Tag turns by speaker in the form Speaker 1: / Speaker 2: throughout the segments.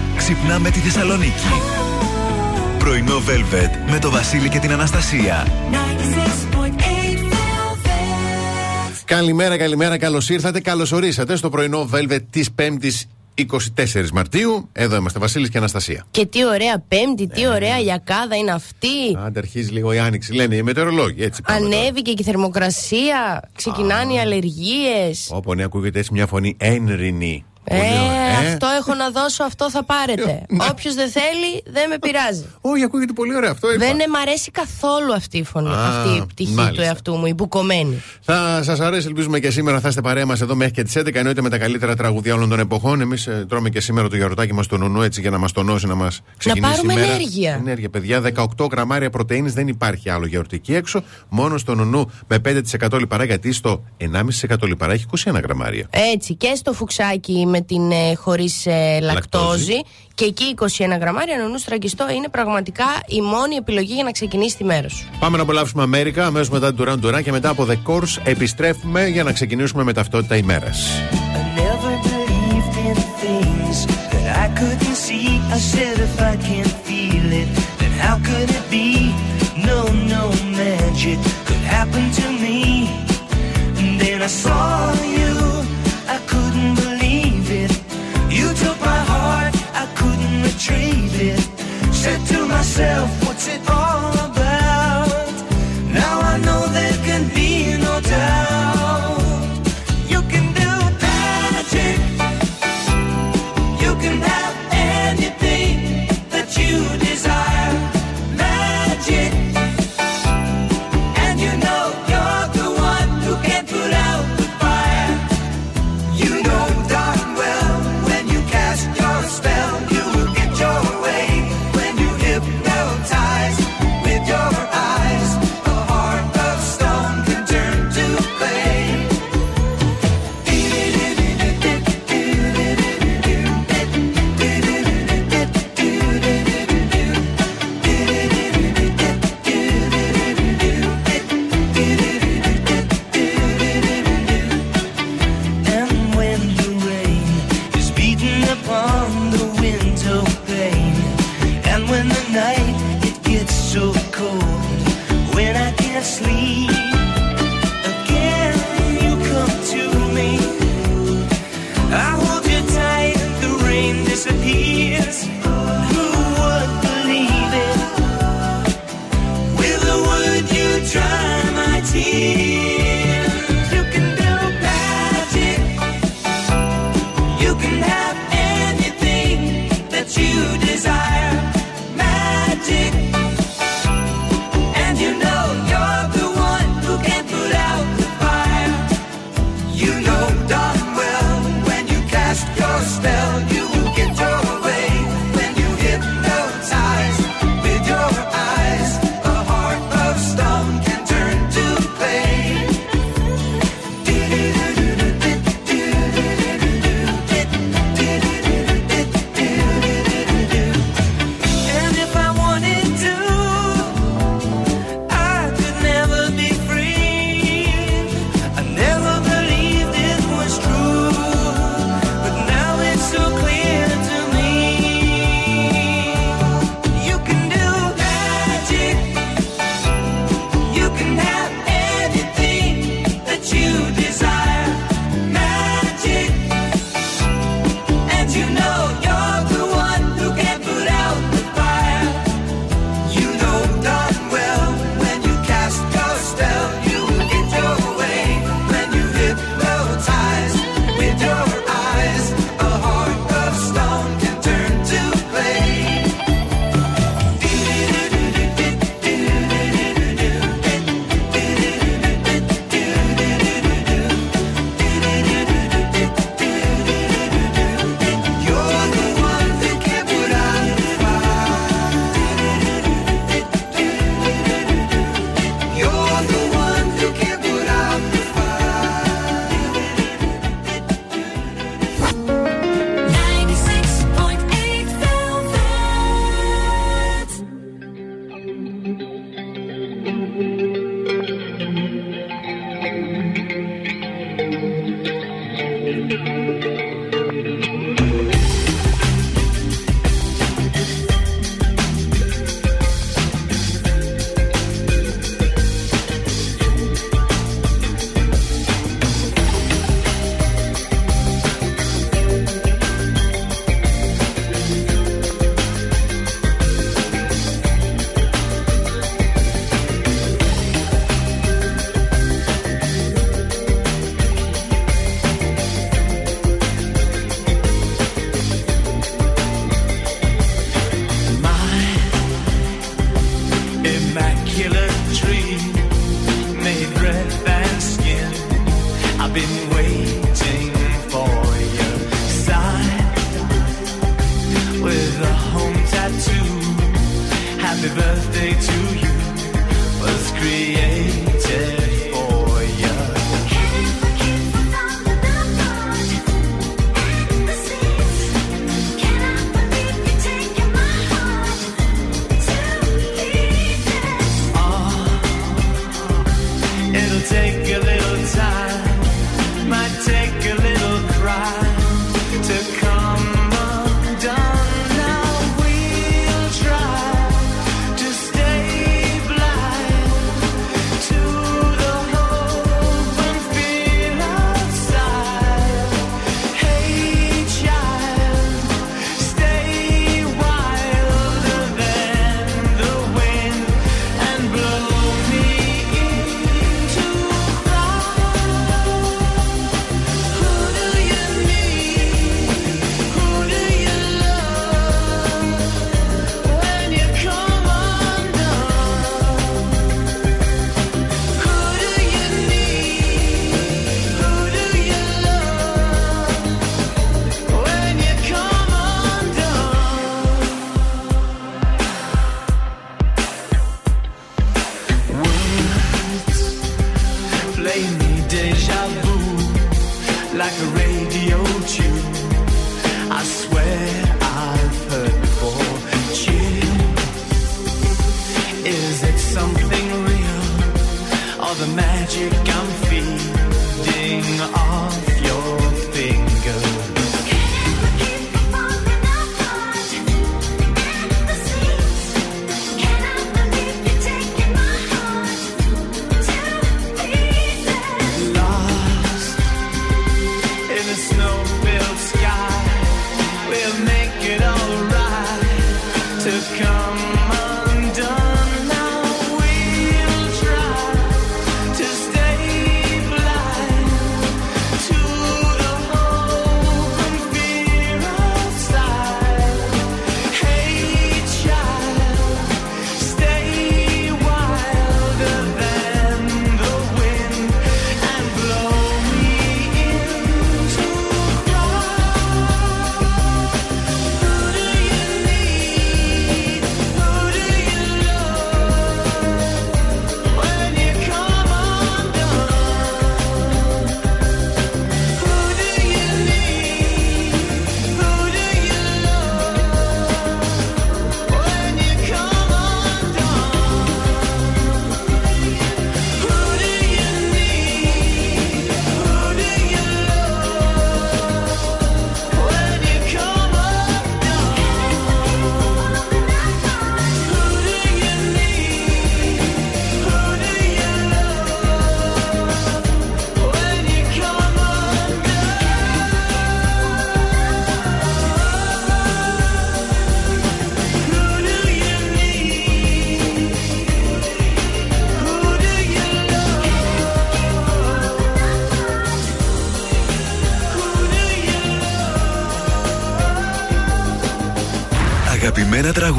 Speaker 1: μέρα ξυπνάμε τη Θεσσαλονίκη. Πρωινό Velvet με το Βασίλη και την Αναστασία.
Speaker 2: Καλημέρα, καλημέρα, καλώς ήρθατε. Καλώς ορίσατε στο πρωινό Velvet της 5η 24 Μαρτίου. Εδώ είμαστε, Βασίλης και Αναστασία.
Speaker 3: Και τι ωραία Πέμπτη, τι ωραία γιακάδα είναι αυτή.
Speaker 2: Άντε, αρχίζει λίγο η άνοιξη, λένε οι μετεωρολόγοι. Έτσι πάμε τώρα.
Speaker 3: Ανέβηκε και η θερμοκρασία, ξεκινάνε οι αλλεργίες.
Speaker 2: Όπω ναι, ακούγεται έτσι μια φωνή ένρινη.
Speaker 3: Ε,
Speaker 2: Πολύ ωραία.
Speaker 3: αυτό έχω να δώσω, αυτό θα πάρετε.
Speaker 2: Ναι.
Speaker 3: Όποιος δεν θέλει, δεν με πειράζει.
Speaker 2: Όχι, ακούγεται πολύ ωραία αυτό. είπα.
Speaker 3: Δεν μ' αρέσει καθόλου αυτή η φωνή,
Speaker 2: Α,
Speaker 3: αυτή η πτυχή
Speaker 2: μάλιστα.
Speaker 3: του εαυτού μου, η μπουκωμένη.
Speaker 2: Θα σας αρέσει, ελπίζουμε και σήμερα θα είστε παρέα μας εδώ μέχρι και τις 11. Εννοείται με τα καλύτερα τραγουδιά όλων των εποχών. Εμείς τρώμε και σήμερα το γιαρωτάκι μας στο νουνού έτσι για να μας τονώσει, να μας ξεκινήσει
Speaker 3: πάρουμε
Speaker 2: η μέρα.
Speaker 3: ενέργεια.
Speaker 2: Ενέργεια, παιδιά. 18 γραμμάρια πρωτενη δεν υπάρχει άλλο γιαουρτική έξω. Μόνο στο νουνού με 5% λιπαρά, γιατί στο 1,5% λιπαρά έχει 21 γραμμάρια.
Speaker 3: Έτσι, και στο φουξάκι με την ε, χωρίς ε, λακτόζη.
Speaker 2: Λακτόζη.
Speaker 3: Και εκεί 21 γραμμάρια νονού στραγγιστό είναι πραγματικά η μόνη επιλογή για να ξεκινήσει τη μέρα σου.
Speaker 2: Πάμε να απολαύσουμε Αμέρικα αμέσως μετά την Duran Duran και μετά από The Course επιστρέφουμε για να ξεκινήσουμε με ταυτότητα ημέρα.
Speaker 4: I never believed in things that I couldn't see. I said if I can't feel it, then how could it be? No, no magic could happen to me. And then I saw you, took my heart, I couldn't retrieve it. Said to myself, what's it all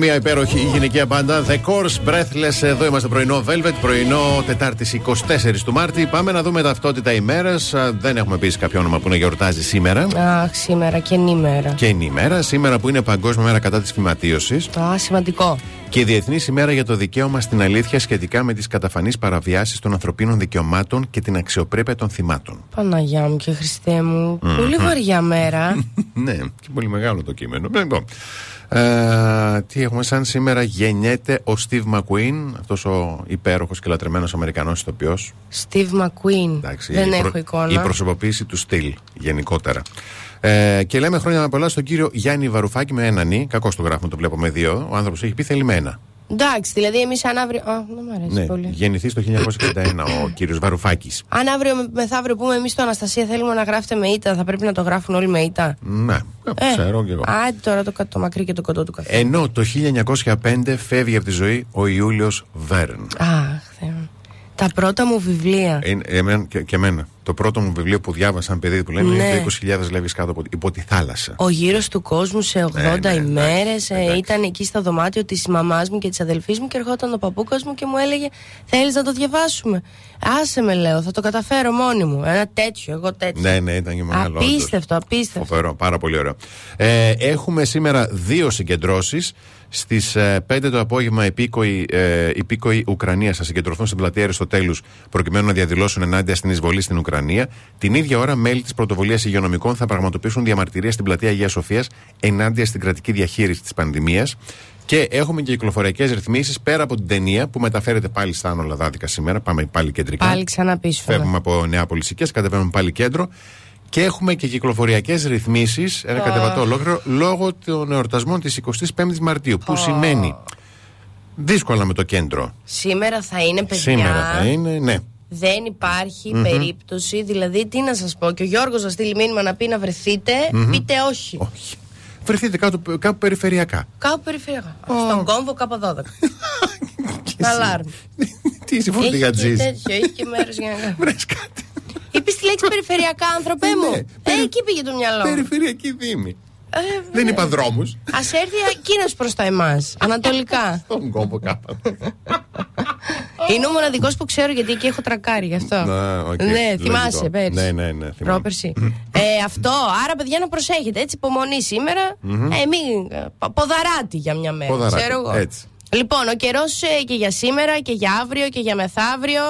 Speaker 2: Μια υπέροχη γυναικεία μπάντα. The Course Breathless. Εδώ είμαστε πρωινό Velvet. Πρωινό Τετάρτη 24 του Μάρτη. Πάμε να δούμε ταυτότητα ημέρας. Δεν έχουμε πει κάποιο όνομα που να γιορτάζει σήμερα.
Speaker 3: Αχ, σήμερα και ημέρα.
Speaker 2: Και είναι η ημέρα. Σήμερα που είναι Παγκόσμια Μέρα κατά της φυματίωσης.
Speaker 3: Α, σημαντικό.
Speaker 2: Και η Διεθνή ημέρα για το δικαίωμα στην αλήθεια σχετικά με τις καταφανείς παραβιάσεις των ανθρωπίνων δικαιωμάτων και την αξιοπρέπεια των θυμάτων.
Speaker 3: Παναγιά μου και Χριστέ μου. Πολύ βαριά μέρα.
Speaker 2: ναι, και πολύ μεγάλο το κείμενο. Λοιπόν, ε, τι έχουμε σαν σήμερα γεννιέται ο Steve McQueen, αυτός ο υπέροχος και λατρεμένος Αμερικανός ηθοποιός.
Speaker 3: Steve McQueen. Δεν
Speaker 2: η,
Speaker 3: έχω
Speaker 2: προ-
Speaker 3: εικόνα.
Speaker 2: η προσωποποίηση του στυλ γενικότερα. Ε, και λέμε χρόνια πολλά στον κύριο Γιάννη Βαρουφάκη με έναν νι. Κακό το γράφουμε, το βλέπω με δύο. Ο άνθρωπος έχει πει θέλει με ένα.
Speaker 3: Εντάξει, δηλαδή εμείς αν αύριο. Α, δεν μου αρέσει
Speaker 2: Ναι,
Speaker 3: πολύ.
Speaker 2: γεννηθείς το 1961 ο κύριος Βαρουφάκης.
Speaker 3: Αν αύριο με- μεθαύριο πούμε εμείς στο Αναστασία θέλουμε να γράφετε με ήττα, θα πρέπει να το γράφουν όλοι με ήττα.
Speaker 2: Ναι, ξέρω κι εγώ.
Speaker 3: Άντε τώρα το, κα- το μακρύ και το κοντό του καφέ.
Speaker 2: Ενώ το 1905 φεύγει από τη ζωή ο Ιούλιος Βέρν.
Speaker 3: Αχ, Θεέ μου. Τα πρώτα μου βιβλία.
Speaker 2: Είναι, εμένα, και, και εμένα. Το πρώτο μου βιβλίο που διάβασα σαν παιδί που λένε
Speaker 3: Ναι.
Speaker 2: είναι το 20.000 λέβει κάτω από, υπό τη θάλασσα.
Speaker 3: Ο γύρος του κόσμου σε 80
Speaker 2: Ναι, ναι,
Speaker 3: ημέρες.
Speaker 2: εντάξει.
Speaker 3: ήταν εκεί στο δωμάτιο της μαμάς μου και της αδελφής μου και ερχόταν ο παππούκας μου και μου έλεγε: Θέλεις να το διαβάσουμε; Άσε με, λέω, θα το καταφέρω μόνη μου. Ένα τέτοιο, εγώ τέτοιο.
Speaker 2: Ναι, ναι, ήταν και μεγάλο. όντως.
Speaker 3: Απίστευτο, απίστευτο.
Speaker 2: Φοβερό, πάρα πολύ ωραίο. Ε, έχουμε σήμερα δύο συγκεντρώσεις. Στις 5 το απόγευμα, υπήκοοι, ε, υπήκοοι Ουκρανία θα συγκεντρωθούν στην πλατεία Αριστοτέλους προκειμένου να διαδηλώσουν ενάντια στην εισβολή στην Ουκρανία. Την ίδια ώρα, μέλη της Πρωτοβουλίας Υγειονομικών θα πραγματοποιήσουν διαμαρτυρία στην πλατεία Αγίας Σοφίας ενάντια στην κρατική διαχείριση της πανδημίας. Και έχουμε και κυκλοφοριακές ρυθμίσεις πέρα από την ταινία που μεταφέρεται πάλι στα Άνω Λαδάδικα σήμερα. Πάμε πάλι κεντρικά.
Speaker 3: Πάλι ξανά πίσω.
Speaker 2: Φεύγουμε από Νεάπολη Σικές, κατεβαίνουμε πάλι κέντρο. Και έχουμε και κυκλοφοριακές ρυθμίσεις, ένα κατεβατό ολόκληρο, λόγω των εορτασμών της 25η Μαρτίου. Που σημαίνει δύσκολα με το κέντρο.
Speaker 3: Σήμερα θα είναι παιδιά.
Speaker 2: Σήμερα θα είναι, ναι.
Speaker 3: Δεν υπάρχει περίπτωση, δηλαδή τι να σας πω. Και ο Γιώργος να στείλει μήνυμα να πει να βρεθείτε, πείτε όχι.
Speaker 2: Όχι. Βρεθείτε κάτω, κάπου περιφερειακά.
Speaker 3: Κάπου περιφερειακά. Στον κόμβο κάπου 12. Αλάρμ.
Speaker 2: Τι είσαι
Speaker 3: Έχει και
Speaker 2: φορτηγατζή.
Speaker 3: τέτοιο, έχει και μέρος για να.
Speaker 2: Βρες κάτι.
Speaker 3: Είπες τη λέξη περιφερειακά, άνθρωπε μου.
Speaker 2: Ναι,
Speaker 3: Ε,
Speaker 2: περι-
Speaker 3: εκεί πήγε το μυαλό. μου.
Speaker 2: Περιφερειακή δήμη.
Speaker 3: Ε,
Speaker 2: Δεν είπα δρόμους.
Speaker 3: Α έρθει εκείνος προς τα εμάς, ανατολικά.
Speaker 2: Τον κόμβο κάπου.
Speaker 3: Είναι ο μοναδικός που ξέρω γιατί εκεί έχω τρακάρει γι' αυτό.
Speaker 2: Να, οκ,
Speaker 3: Ναι,
Speaker 2: λογικό.
Speaker 3: θυμάσαι πέρσι.
Speaker 2: Ναι, ναι, ναι. θυμάμαι.
Speaker 3: Πρόπερσι. ε, αυτό, άρα παιδιά να προσέχετε. Έτσι, υπομονή σήμερα. Ε, μην, ε, πο- ποδαράτη για μια μέρα.
Speaker 2: Ποδαράτη,
Speaker 3: Ξέρω εγώ.
Speaker 2: έτσι.
Speaker 3: Λοιπόν, ο καιρός και για σήμερα και για αύριο και για μεθαύριο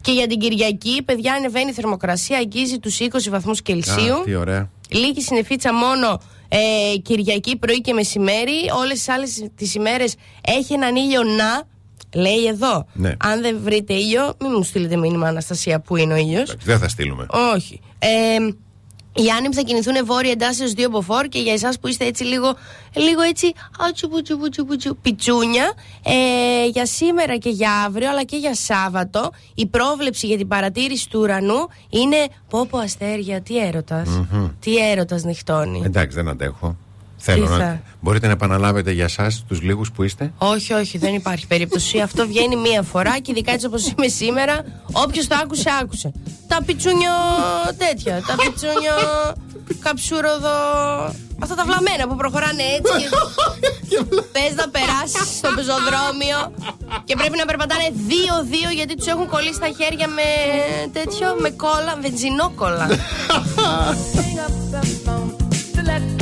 Speaker 3: και για την Κυριακή. Παιδιά, ανεβαίνει η θερμοκρασία, αγγίζει τους 20 βαθμούς Κελσίου.
Speaker 2: Α, τι ωραία.
Speaker 3: Λίγη συνεφίτσα μόνο ε, Κυριακή πρωί και μεσημέρι. Όλες τις άλλες τις ημέρες έχει έναν ήλιο να. Λέει εδώ.
Speaker 2: Ναι.
Speaker 3: Αν δεν βρείτε ήλιο, μην μου στείλετε μήνυμα, Αναστασία, που είναι ο ήλιος.
Speaker 2: Εντάξει, Δεν θα στείλουμε.
Speaker 3: Όχι. Ε, οι άνεμοι θα κινηθούν βόρεια εντάσσεως 2 μποφόρ και για εσάς που είστε έτσι λίγο, λίγο έτσι ατσου, πουτσου, πουτσου, πουτσου, πιτσούνια. Ε, για σήμερα και για αύριο αλλά και για Σάββατο η πρόβλεψη για την παρατήρηση του ουρανού είναι πω πω αστέρια τι έρωτας. Τι έρωτας νυχτώνει.
Speaker 2: Εντάξει, δεν αντέχω. Θέλω
Speaker 3: Τι
Speaker 2: να.
Speaker 3: θα;
Speaker 2: Μπορείτε να επαναλάβετε για εσά τους λίγους που είστε;
Speaker 3: όχι, όχι, δεν υπάρχει περίπτωση. Αυτό βγαίνει μία φορά και ειδικά έτσι όπως είμαι σήμερα, όποιος το άκουσε, άκουσε. Τα πιτσούνιο τέτοια. Τα πιτσούνιο καψούροδο. Αυτά τα βλαμμένα που προχωράνε έτσι. και Θε να περάσεις στο πεζοδρόμιο και πρέπει να περπατάνε δύο-δύο γιατί τους έχουν κολλήσει τα χέρια με τέτοιο, με κόλλα, βενζινόκολλα.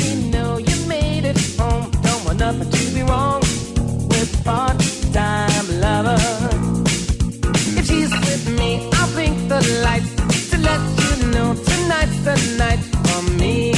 Speaker 5: the lights to let you know tonight's the night for me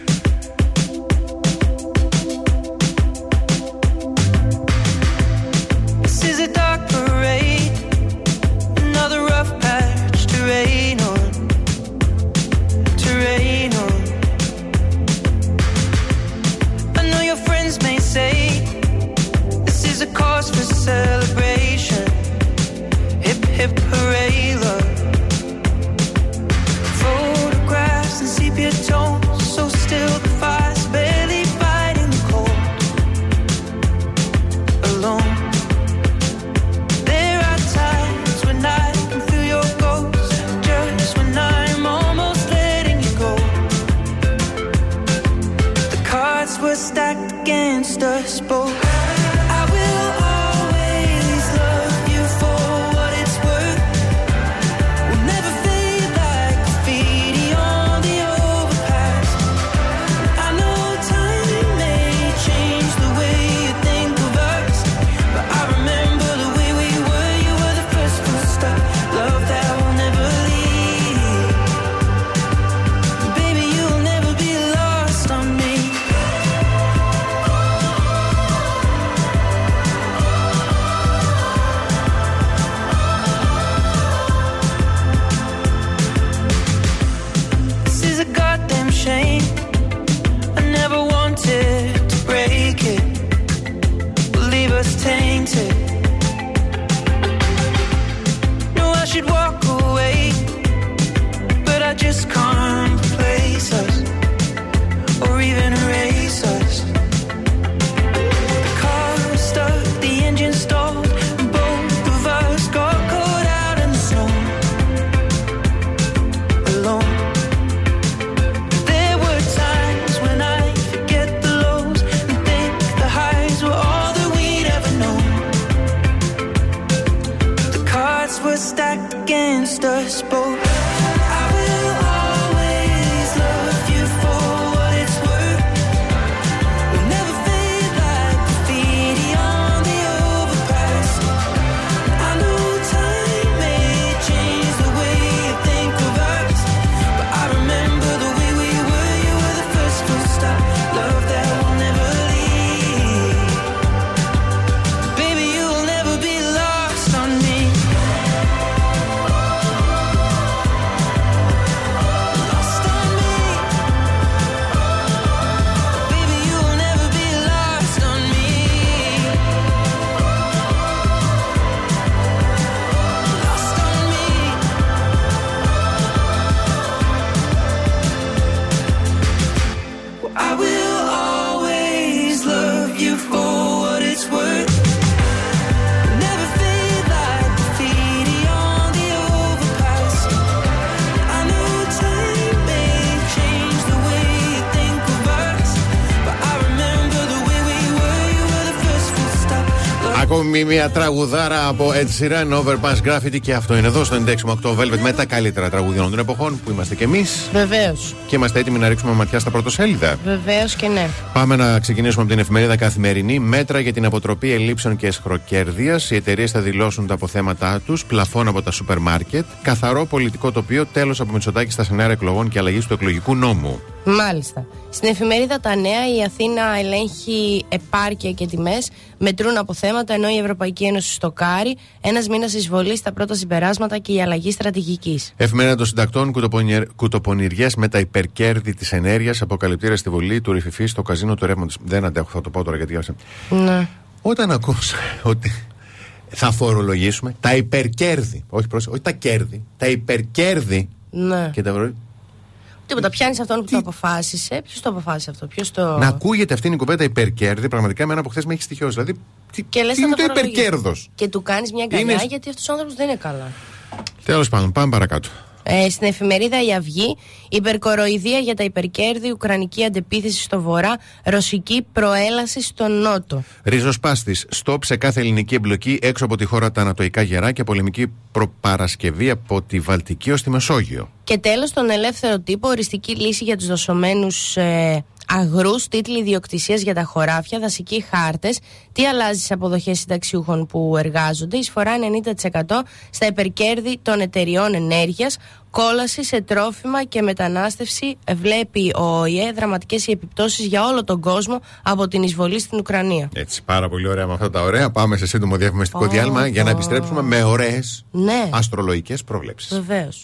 Speaker 2: Ακόμη μια τραγουδάρα από Ed Sheeran, Overpass Graffiti και αυτό είναι εδώ στο 96,8 Velvet με τα καλύτερα τραγούδια των εποχών που είμαστε κι εμείς
Speaker 3: Βεβαίως.
Speaker 2: και είμαστε έτοιμοι να ρίξουμε ματιά στα πρωτοσέλιδα.
Speaker 3: Βεβαίως και ναι.
Speaker 2: Πάμε να ξεκινήσουμε από την εφημερίδα Καθημερινή. Μέτρα για την αποτροπή ελλείψεων και εσχροκέρδειας. Οι εταιρείες θα δηλώσουν τα αποθέματά τους, πλαφών από τα σούπερ μάρκετ, καθαρό πολιτικό τοπίο, τέλος από Μητσοτάκη στα σενάρια εκλογών και αλλαγή του εκλογικού νόμου.
Speaker 3: Μάλιστα. Στην εφημερίδα Τα Νέα η Αθήνα ελέγχει επάρκεια και τιμές, μετρούν αποθέματα ενώ η Ευρωπαϊκή Ένωση στοκάρει. Ένας μήνας εισβολής στα πρώτα συμπεράσματα και η αλλαγή στρατηγικής.
Speaker 2: Εφημερίδα των συντακτών, κουτοπονηριές με τα υπερκέρδη της ενέργειας, αποκαλυπτήρια στη βολή του ρηφιφή στο καζίνο του ρεύματος. Δεν αντέχω, θα το πω τώρα γιατί άσε.
Speaker 3: Ναι.
Speaker 2: Όταν ακούς ότι θα φορολογήσουμε τα υπερκέρδη, όχι, πρόσεχε, όχι τα κέρδη, τα υπερκέρδη
Speaker 3: ναι.
Speaker 2: και τα βρο...
Speaker 3: Τίποτα. Πιάνεις αυτόν που το αποφάσισε. Ποιος το αποφάσισε αυτό, Ποιος το.
Speaker 2: Να ακούγεται αυτή η κουβέντα υπερκέρδη, πραγματικά εμένα από χθες με έχει στοιχειώσει. Δηλαδή, τι,
Speaker 3: Και λες
Speaker 2: τι
Speaker 3: να
Speaker 2: είναι
Speaker 3: το
Speaker 2: το
Speaker 3: φορολογήσεις.
Speaker 2: υπερκέρδος;
Speaker 3: Και του κάνεις μια αγκαλιά
Speaker 2: Είναι-
Speaker 3: γιατί αυτός ο άνθρωπος δεν είναι καλά.
Speaker 2: Τέλος πάντων, πάμε παρακάτω.
Speaker 3: Ε, στην εφημερίδα Η Αυγή, υπερκοροϊδία για τα υπερκέρδη, Ουκρανική αντεπίθεση στο βορρά, ρωσική προέλαση στο νότο.
Speaker 2: Ριζοσπάστη. Στόπ σε κάθε ελληνική εμπλοκή έξω από τη χώρα τα Ανατοϊκά γερά και πολεμική προπαρασκευή από τη Βαλτική ως τη Μεσόγειο.
Speaker 3: Και τέλος, τον ελεύθερο τύπο, οριστική λύση για τους δοσομένου ε, αγρούς, τίτλοι ιδιοκτησίας για τα χωράφια, δασικοί χάρτες, τι αλλάζει στις αποδοχές συνταξιούχων που εργάζονται, εισφορά 90% στα υπερκέρδη των εταιριών ενέργειας, κόλαση σε τρόφιμα και μετανάστευση. Βλέπει ο ΟΗΕ δραματικές οι επιπτώσεις για όλο τον κόσμο από την εισβολή στην Ουκρανία.
Speaker 2: Έτσι, πάρα πολύ ωραία με αυτά τα ωραία. Πάμε σε σύντομο διαφημιστικό
Speaker 3: oh,
Speaker 2: διάλειμμα oh. για να επιστρέψουμε με ωραίες
Speaker 3: ναι.
Speaker 2: αστρολογικές προβλέψεις.
Speaker 3: Βεβαίως.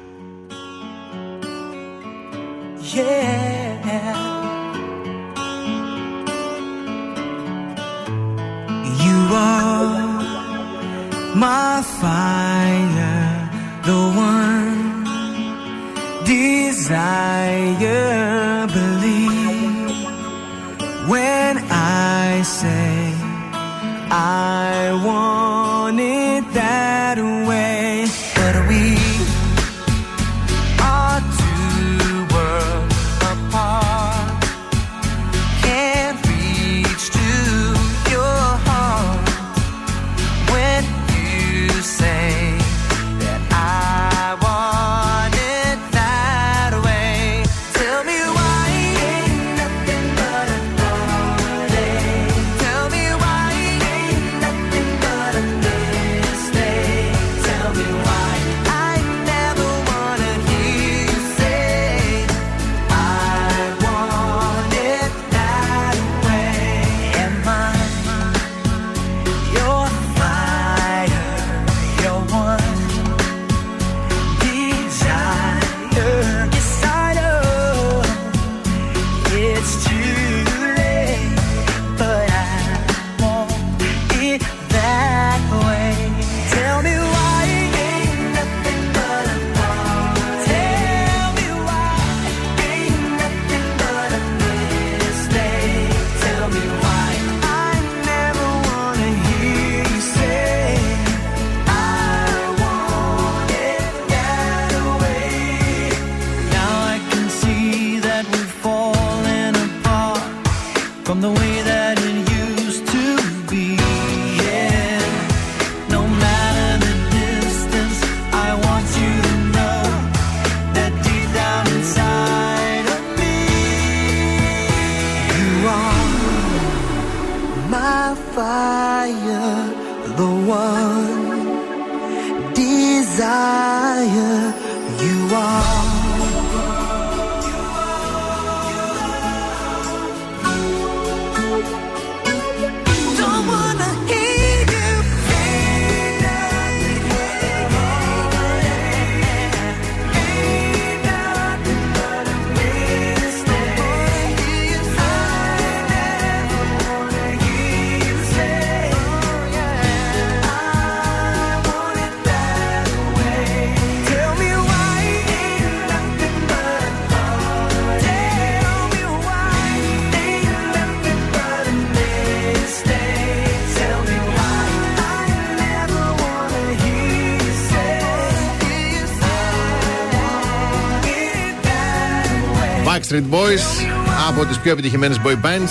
Speaker 6: I want it that way.
Speaker 2: Backstreet Boys από τις πιο επιτυχημένες boy bands.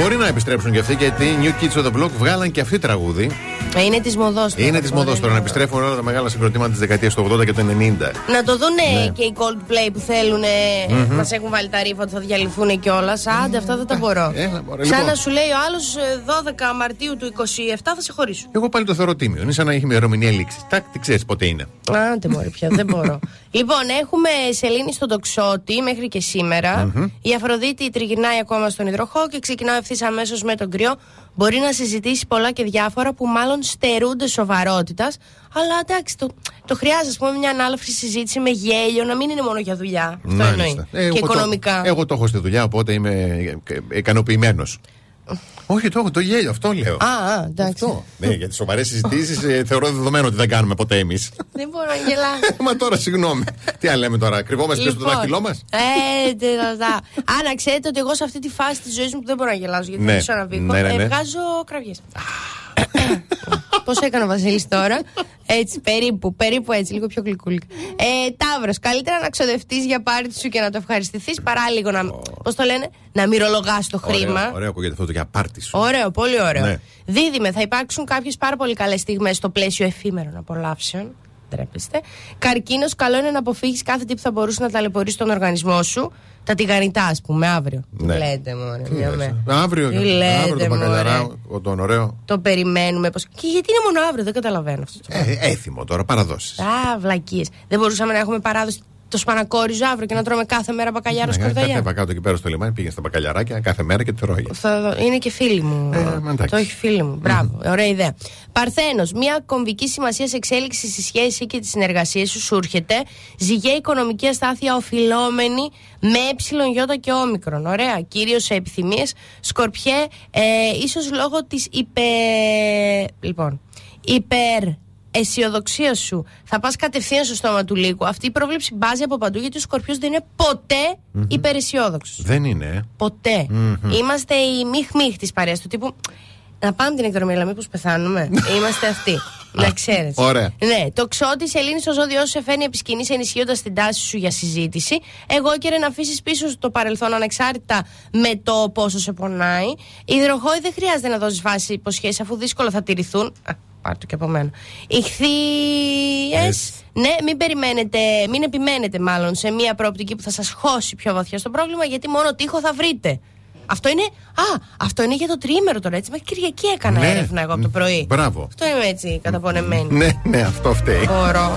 Speaker 2: Μπορεί να επιστρέψουν και αυτοί γιατί οι New Kids on the Block βγάλαν και αυτή τραγούδι.
Speaker 3: Ε, Είναι της μοδός
Speaker 2: Είναι της μοδός τώρα να επιστρέφουν όλα τα μεγάλα συγκροτήματα της δεκαετίας του 80 και του 90.
Speaker 3: Να το δούνε
Speaker 2: Ναι.
Speaker 3: και οι Coldplay που θέλουν. Μας έχουν βάλει τα ρήφα ότι θα διαλυθούν κιόλας. Άντε, αυτά δεν τα μπορώ.
Speaker 2: Έλα, μωρέ,
Speaker 3: Σαν
Speaker 2: λοιπόν.
Speaker 3: να σου λέει ο άλλος 12 Μαρτίου του 27 θα σε χωρίσω.
Speaker 2: Εγώ πάλι το θεωρώ τίμιο. Είναι σαν να έχει ημερομηνία λήξης. Τάκ, τι ξέρεις πότε είναι.
Speaker 3: Άντε μωρέ πια, δεν μπορώ. λοιπόν, έχουμε σελήνη στον τοξότη μέχρι και σημερα Η Αφροδίτη τριγυρνάει ακόμα στον υδροχό και ξεκινάω ευθύς αμέσως με τον κρυό. Μπορεί να συζητήσει πολλά και διάφορα που μάλλον στερούνται σοβαρότητας. Αλλά εντάξει, το, το χρειάζεται, ας πούμε, μια ανάλαφρη συζήτηση με γέλιο, να μην είναι μόνο για δουλειά. Αυτό εννοεί.
Speaker 2: Ε, εγώ
Speaker 3: και
Speaker 2: το-
Speaker 3: οικονομικά.
Speaker 2: εγώ το έχω στη δουλειά, οπότε είμαι ικανοποιημένος. Όχι, το έχω, το γέλιο, αυτό λέω.
Speaker 3: Α, α, εντάξει.
Speaker 2: Αυτό. Ναι, για τι σοβαρές συζητήσεις θεωρώ δεδομένο ότι δεν κάνουμε ποτέ εμείς.
Speaker 3: Δεν μπορώ να γελάσω.
Speaker 2: Μα τώρα, συγγνώμη. Τι άλλο λέμε τώρα, κρυβόμαστε πίσω στο δάχτυλό μας;
Speaker 3: Ε, τε, τα, τα. Α, να ξέρετε ότι εγώ σε αυτή τη φάση της ζωής μου που δεν μπορώ να γελάσω γιατί
Speaker 2: Ναι.
Speaker 3: δεν ξέρω να βήχω.
Speaker 2: Ναι, ναι, ναι.
Speaker 3: ε, βγάζω κραυγές. Πώς έκανε ο Βασίλης τώρα; Έτσι, περίπου, περίπου έτσι, λίγο πιο γλυκούλικα. Ε, Ταύρος, καλύτερα να ξοδευτείς για πάρτι σου και να το ευχαριστηθείς παρά λίγο να. Πώς το λένε, να μυρολογάς το χρήμα.
Speaker 2: Ωραίο, ωραίο ακούγεται αυτό το για πάρτι σου.
Speaker 3: Ωραίο, πολύ ωραίο.
Speaker 2: Ναι.
Speaker 3: Δίδυμε, θα υπάρξουν κάποιες πάρα πολύ καλές στιγμές στο πλαίσιο εφήμερων απολαύσεων. Τρέπεστε. Καρκίνος, καλό είναι να αποφύγεις κάθε τι που θα μπορούσε να ταλαιπωρήσει τον οργανισμό σου. Τα τηγανιτά, ας πούμε, αύριο. Τι
Speaker 2: Ναι.
Speaker 3: λέτε, μωρέ.
Speaker 2: Τι
Speaker 3: μια
Speaker 2: λες,
Speaker 3: μέρα.
Speaker 2: ε; Αύριο,
Speaker 3: Τι
Speaker 2: αύριο
Speaker 3: λέτε,
Speaker 2: το μπακαλιαρά,
Speaker 3: μωρέ.
Speaker 2: τον ωραίο.
Speaker 3: Το περιμένουμε. Πώς... Και γιατί είναι μόνο αύριο, δεν καταλαβαίνω αυτό. το
Speaker 2: Ε, έθιμο τώρα, παραδόσεις.
Speaker 3: Α, βλακίες. Δεν μπορούσαμε να έχουμε παράδοση το σπανακόριζο αύριο και να τρώμε κάθε μέρα μπακαλιάρο σκορδαλιά.
Speaker 2: Κατέβα κάτω εκεί πέρα στο λιμάνι, πήγαινε στα μπακαλιαράκια κάθε μέρα και τρώγε.
Speaker 3: Θα, είναι και φίλοι μου.
Speaker 2: Ε, μα εντάξει.
Speaker 3: το έχει φίλοι μου. Μπράβο, ωραία ιδέα. Παρθένος, μια κομβική σημασία σε εξέλιξη στη σχέση και τι συνεργασίε σου σου έρχεται. Ζυγέ οικονομική αστάθεια οφειλόμενη με ε, γιώτα και όμικρον. Ωραία. Κυρίως σε επιθυμίες. Σκορπιέ, ε, ίσως λόγω της υπε. Λοιπόν. Υπερ αισιοδοξία σου θα πας κατευθείαν στο στόμα του λύκου. Αυτή η πρόβλεψη μπάζει από παντού γιατί ο Σκορπιός δεν είναι ποτέ υπεραισιόδοξος.
Speaker 2: Δεν είναι. ε.
Speaker 3: Ποτέ. Είμαστε οι μιχ-μιχ της παρέας του τύπου. Να πάμε την εκδρομή, αλλά μήπως πεθάνουμε. Είμαστε αυτοί. να ξέρεις.
Speaker 2: ωραία.
Speaker 3: Ναι, το ξότι σε λύνει στο ζώδιό σου σε φέρνει επισκηνής ενισχύοντας την τάση σου για συζήτηση. Εγώ και να αφήσεις πίσω σου το παρελθόν ανεξάρτητα με το πόσο σε πονάει. Υδροχόη δεν χρειάζεται να δώσεις βάση υποσχέσεις αφού δύσκολα θα τηρηθούν. Α, πάρ' το και από μένα. Ηχθείες,
Speaker 2: Έτσι.
Speaker 3: ναι, μην περιμένετε, μην επιμένετε μάλλον σε μια προοπτική που θα σας χώσει πιο βαθιά στο πρόβλημα γιατί μόνο τείχο θα βρείτε. Αυτό είναι, α, αυτό είναι για το τρίμερο τώρα, έτσι. Μέχρι Κυριακή έκανα
Speaker 2: Ναι.
Speaker 3: έρευνα εγώ από το πρωί.
Speaker 2: Μπράβο.
Speaker 3: Αυτό είμαι έτσι καταπονεμένη.
Speaker 2: Ναι, ναι, αυτό φταίει.
Speaker 3: Μπορώ.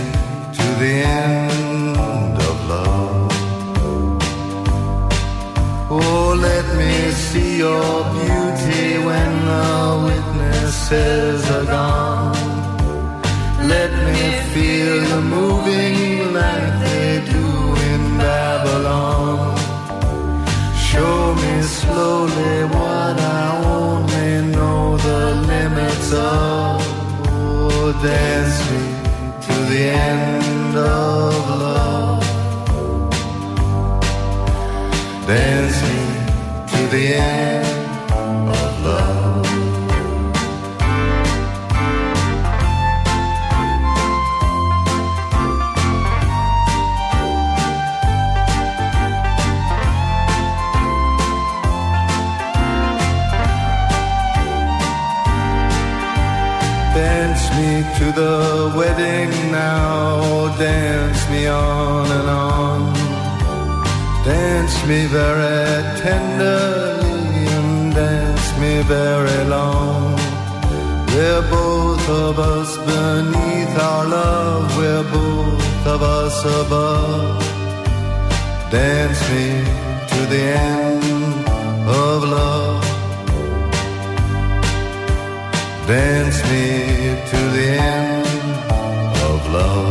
Speaker 7: your beauty when the witnesses are gone. Let me feel the moving like they do in Babylon. Show me slowly what I only know the limits of. Oh, dance me to the end of love. Dance the end of love. Dance me to the wedding now, dance me on and on. Dance me very tenderly and dance me very long. We're both of us beneath our love, we're both of us above. Dance me to the end of love. Dance me to the end of love.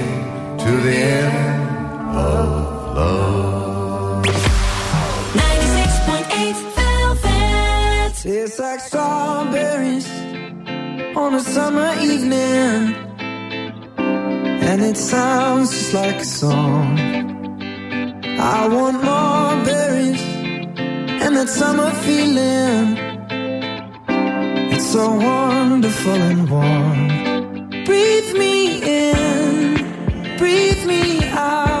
Speaker 4: so wonderful and warm. Breathe me in, breathe me out.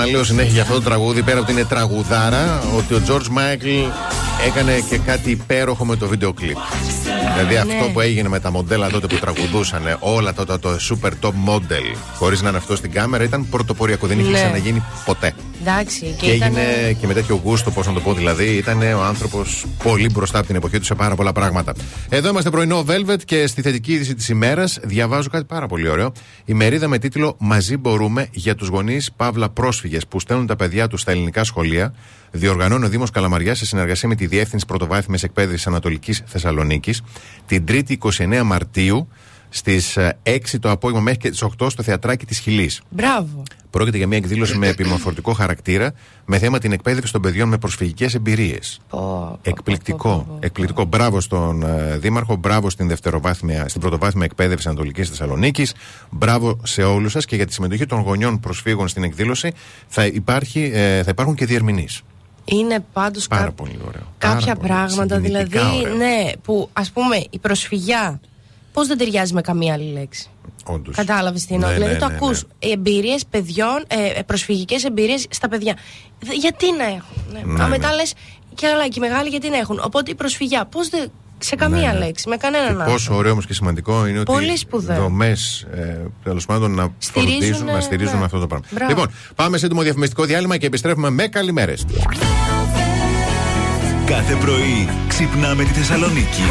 Speaker 2: Να λέω συνέχεια για αυτό το τραγούδι πέρα από ότι είναι τραγουδάρα ότι ο George Michael έκανε και κάτι υπέροχο με το βίντεο κλιπ. Δηλαδή αυτό που έγινε με τα μοντέλα τότε που τραγουδούσαν όλα τότε το super top model χωρίς να είναι αυτό στην κάμερα ήταν πρωτοποριακό. Δεν είχε
Speaker 3: Ναι.
Speaker 2: ξαναγίνει ποτέ.
Speaker 3: Εντάξει, και,
Speaker 2: Και
Speaker 3: ήταν.
Speaker 2: έγινε και με τέτοιο γούστο, πώς να το πω δηλαδή, ήταν ο άνθρωπος πολύ μπροστά από την εποχή του σε πάρα πολλά πράγματα. Εδώ είμαστε πρωινό Velvet και στη θετική είδηση της ημέρας διαβάζω κάτι πάρα πολύ ωραίο. Η μερίδα με τίτλο Μαζί μπορούμε για τους γονείς Παύλα πρόσφυγες που στέλνουν τα παιδιά τους στα ελληνικά σχολεία. Διοργανώνει ο Δήμος Καλαμαριά σε συνεργασία με τη Διεύθυνση Πρωτοβάθμιας Εκπαίδευσης Ανατολικής Θεσσαλονίκης την 3η 29 Μαρτίου στις 6 το απόγευμα μέχρι και τις 8 στο θεατράκι της Χιλής.
Speaker 3: Μπράβο.
Speaker 2: Πρόκειται για μια εκδήλωση με επιμορφωτικό χαρακτήρα με θέμα την εκπαίδευση των παιδιών με προσφυγικές εμπειρίες.
Speaker 3: Πω, πω,
Speaker 2: Εκπληκτικό.
Speaker 3: πω, πω, πω.
Speaker 2: Εκπληκτικό. Μπράβο στον ε, Δήμαρχο, μπράβο στην, δευτεροβάθμια, στην πρωτοβάθμια εκπαίδευση Ανατολικής Θεσσαλονίκης. Μπράβο σε όλους σας και για τη συμμετοχή των γονιών προσφύγων στην εκδήλωση θα, υπάρχει, ε, θα υπάρχουν και διερμηνείς.
Speaker 3: Είναι πάντως
Speaker 2: Πάρα
Speaker 3: κά-
Speaker 2: πολύ ωραίο.
Speaker 3: κάποια
Speaker 2: Πάρα πολύ
Speaker 3: πράγματα δηλαδή,
Speaker 2: συγκινητικά ωραίο.
Speaker 3: ναι, που ας πούμε η προσφυγιά πώς δεν ταιριάζει με καμία άλλη λέξη;
Speaker 2: Όντως.
Speaker 3: Κατάλαβες τι εννοώ.
Speaker 2: Ναι,
Speaker 3: δηλαδή
Speaker 2: ναι,
Speaker 3: το
Speaker 2: ναι,
Speaker 3: ακούς
Speaker 2: ναι.
Speaker 3: εμπειρίες παιδιών, ε, προσφυγικές εμπειρίες στα παιδιά. Δε- Γιατί να έχουν. Ναι.
Speaker 2: Ναι,
Speaker 3: Α, μετά
Speaker 2: ναι.
Speaker 3: λες και άλλα και οι μεγάλοι γιατί να έχουν. Οπότε η προσφυγιά, πώς δεν. σε καμία
Speaker 2: Ναι, ναι.
Speaker 3: λέξη, με κανέναν
Speaker 2: Και
Speaker 3: άλλο.
Speaker 2: πόσο ωραίο όμως και σημαντικό είναι ότι
Speaker 3: Πολύ σπουδαίο.
Speaker 2: δομές ε, τέλος πάντων να
Speaker 3: Στηρίζουν,
Speaker 2: φροντίζουν, να
Speaker 3: ε,
Speaker 2: στηρίζουν
Speaker 3: ναι.
Speaker 2: αυτό το πράγμα.
Speaker 3: Μπράβο.
Speaker 2: Λοιπόν, πάμε σε έντομο διαφημιστικό διάλειμμα και επιστρέφουμε με καλημέρες.
Speaker 8: Κάθε πρωί ξυπνάμε τη Θεσσαλονίκη.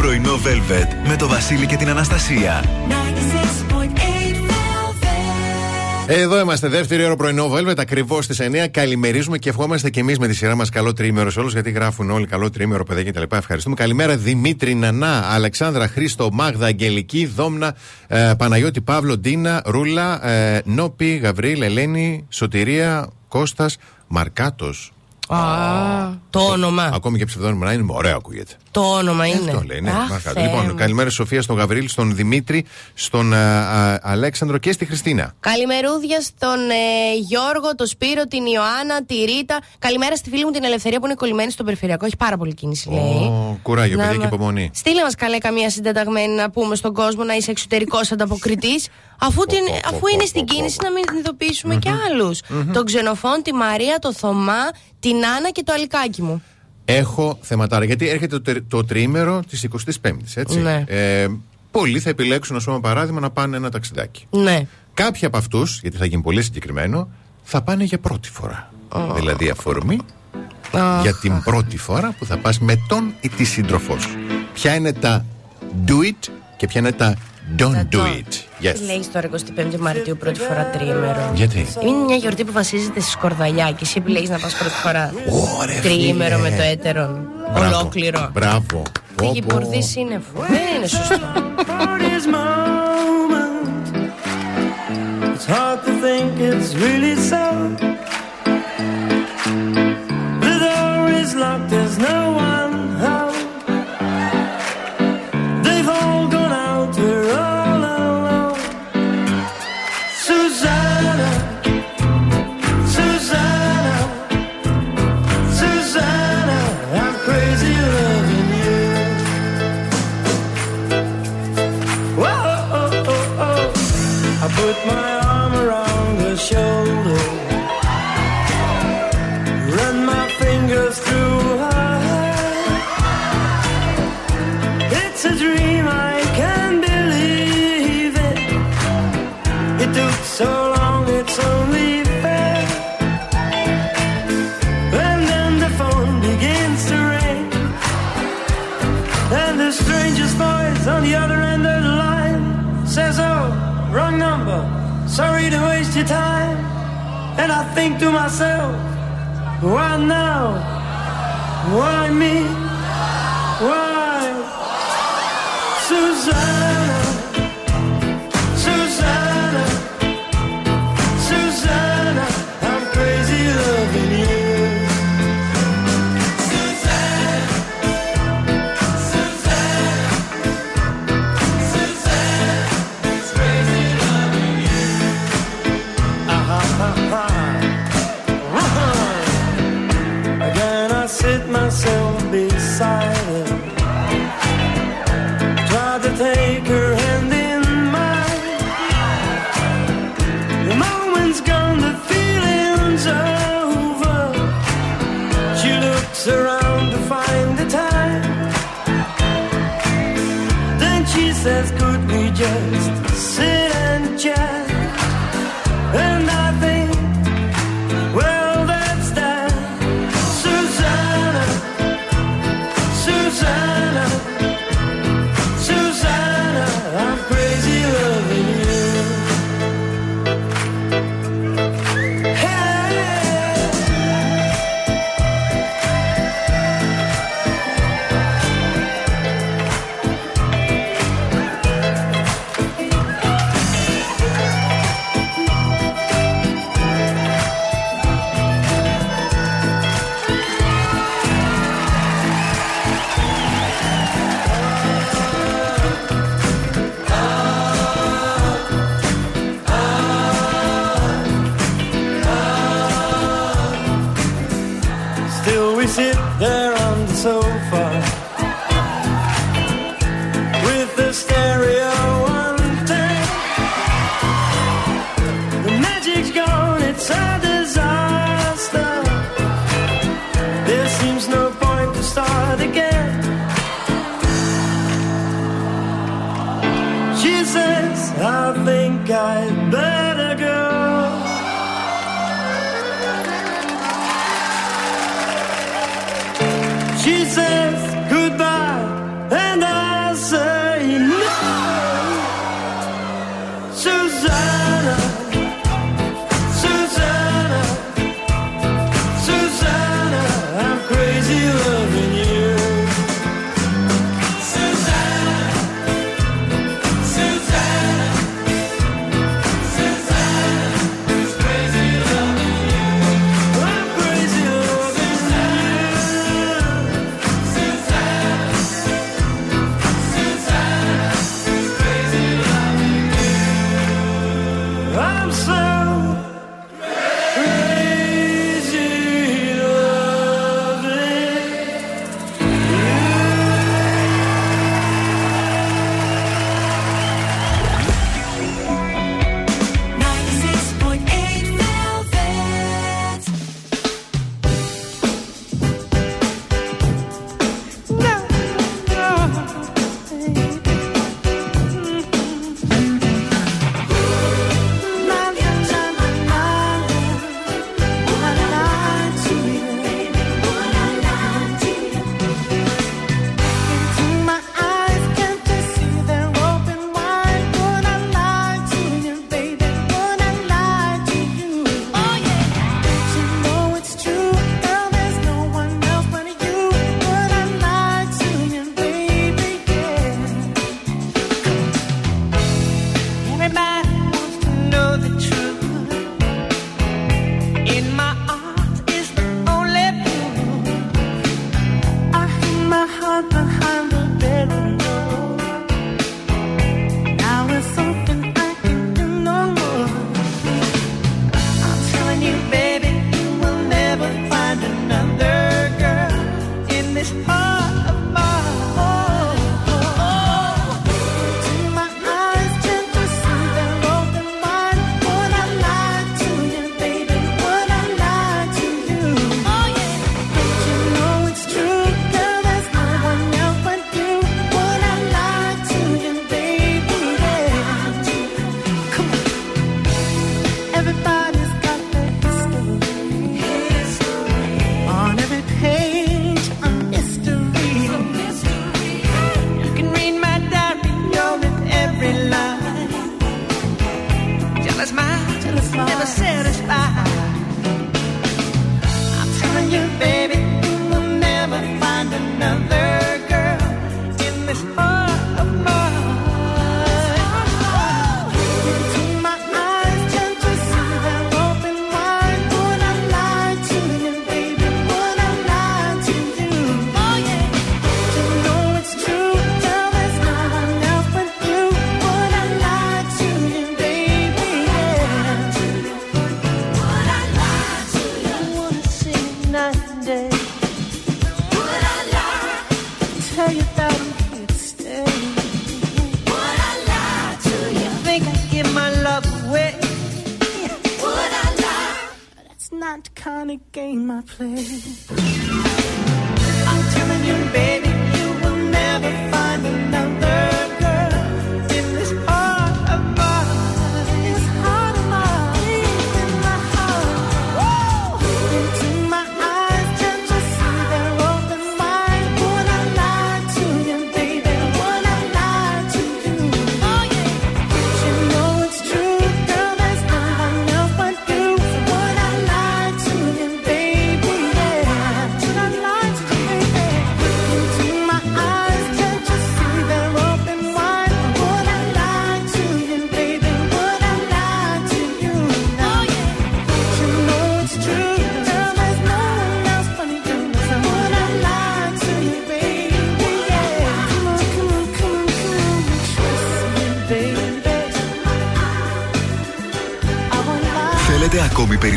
Speaker 8: Πρωινό Velvet με το Βασίλη και την Αναστασία.
Speaker 2: Εδώ είμαστε, δεύτερη ώρα πρωινό Velvet, ακριβώς στις 9. Καλημερίζουμε και ευχόμαστε και εμείς με τη σειρά μας καλό τρίμερο σε όλους, γιατί γράφουν όλοι καλό τρίμερο, παιδιά και τα λοιπά. Ευχαριστούμε. Καλημέρα Δημήτρη, Νανά, Αλεξάνδρα, Χρήστο, Μάγδα, Αγγελική, Δόμνα, ε, Παναγιώτη, Παύλο, Ντίνα, Ρούλα, ε, Νόπι, Γαβρίλ, Ελένη, Σωτηρία, Κώστας, Μαρκάτος.
Speaker 3: Α, το όνομα.
Speaker 2: Ακόμη και ψευδόνυμα να είναι, ωραίο ακούγεται.
Speaker 3: Το όνομα είναι.
Speaker 2: Αυτό λέει, ναι.
Speaker 3: Αχ,
Speaker 2: Μαρκάτος.
Speaker 3: Θεέ
Speaker 2: Λοιπόν,
Speaker 3: μου.
Speaker 2: καλημέρα στη Σοφία, στον Γαβρίλ, στον Δημήτρη, στον ε, α, Αλέξανδρο και στη Χριστίνα.
Speaker 3: Καλημερούδια στον ε, Γιώργο, τον Σπύρο, την Ιωάννα, τη Ρίτα. Καλημέρα στη φίλη μου την Ελευθερία που είναι κολλημένη στον περιφερειακό. Έχει πάρα πολύ κίνηση, λέει.
Speaker 2: Ω, κουράγιο,
Speaker 3: Να
Speaker 2: παιδιά και
Speaker 3: με-
Speaker 2: υπομονή.
Speaker 3: Στείλε μας καλέ καμία συντεταγμένη να πούμε στον κόσμο να είσαι εξωτερικός ανταποκριτής. Αφού, την,
Speaker 2: πω, πω,
Speaker 3: αφού
Speaker 2: πω,
Speaker 3: είναι
Speaker 2: πω,
Speaker 3: στην
Speaker 2: πω,
Speaker 3: κίνηση
Speaker 2: πω.
Speaker 3: να μην ειδοποιήσουμε και άλλους. Τον Ξενοφών, τη Μαρία, το Θωμά, την Άννα και το Αλικάκι μου.
Speaker 2: Έχω θεματάρα. Γιατί έρχεται το, τε- το τριήμερο της 25η, έτσι.
Speaker 3: Ναι.
Speaker 2: Ε, πολλοί θα επιλέξουν, ας πούμε, παράδειγμα, να πάνε ένα ταξιδάκι.
Speaker 3: Ναι.
Speaker 2: Κάποιοι από αυτούς, γιατί θα γίνει πολύ συγκεκριμένο, θα πάνε για πρώτη φορά. Δηλαδή, αφορμή για την πρώτη φορά που θα πας με τον ή τη σύντροφός σου. Ποια είναι τα do it και ποια είναι τα don't
Speaker 3: Τα
Speaker 2: do
Speaker 3: don't.
Speaker 2: it. Yes.
Speaker 3: Τι λέει τώρα 25 Μαρτίου πρώτη φορά τριήμερο;
Speaker 2: Γιατί;
Speaker 3: Είναι μια γιορτή που βασίζεται στη σκορδαλιά και εσύ επιλέγεις να πας πρώτη φορά.
Speaker 2: Ωρε,
Speaker 3: Τριήμερο
Speaker 2: φίλε.
Speaker 3: με το έτερον.
Speaker 2: Μπράβο.
Speaker 3: Ολόκληρο.
Speaker 2: Μπράβο.
Speaker 3: Τι
Speaker 2: Πω, πω.
Speaker 3: γηπουρδί είναι. Δεν είναι σωστό.
Speaker 9: For this moment, it's hard to think it's really so. Your time. And I think to myself, Why now? Why me? Why?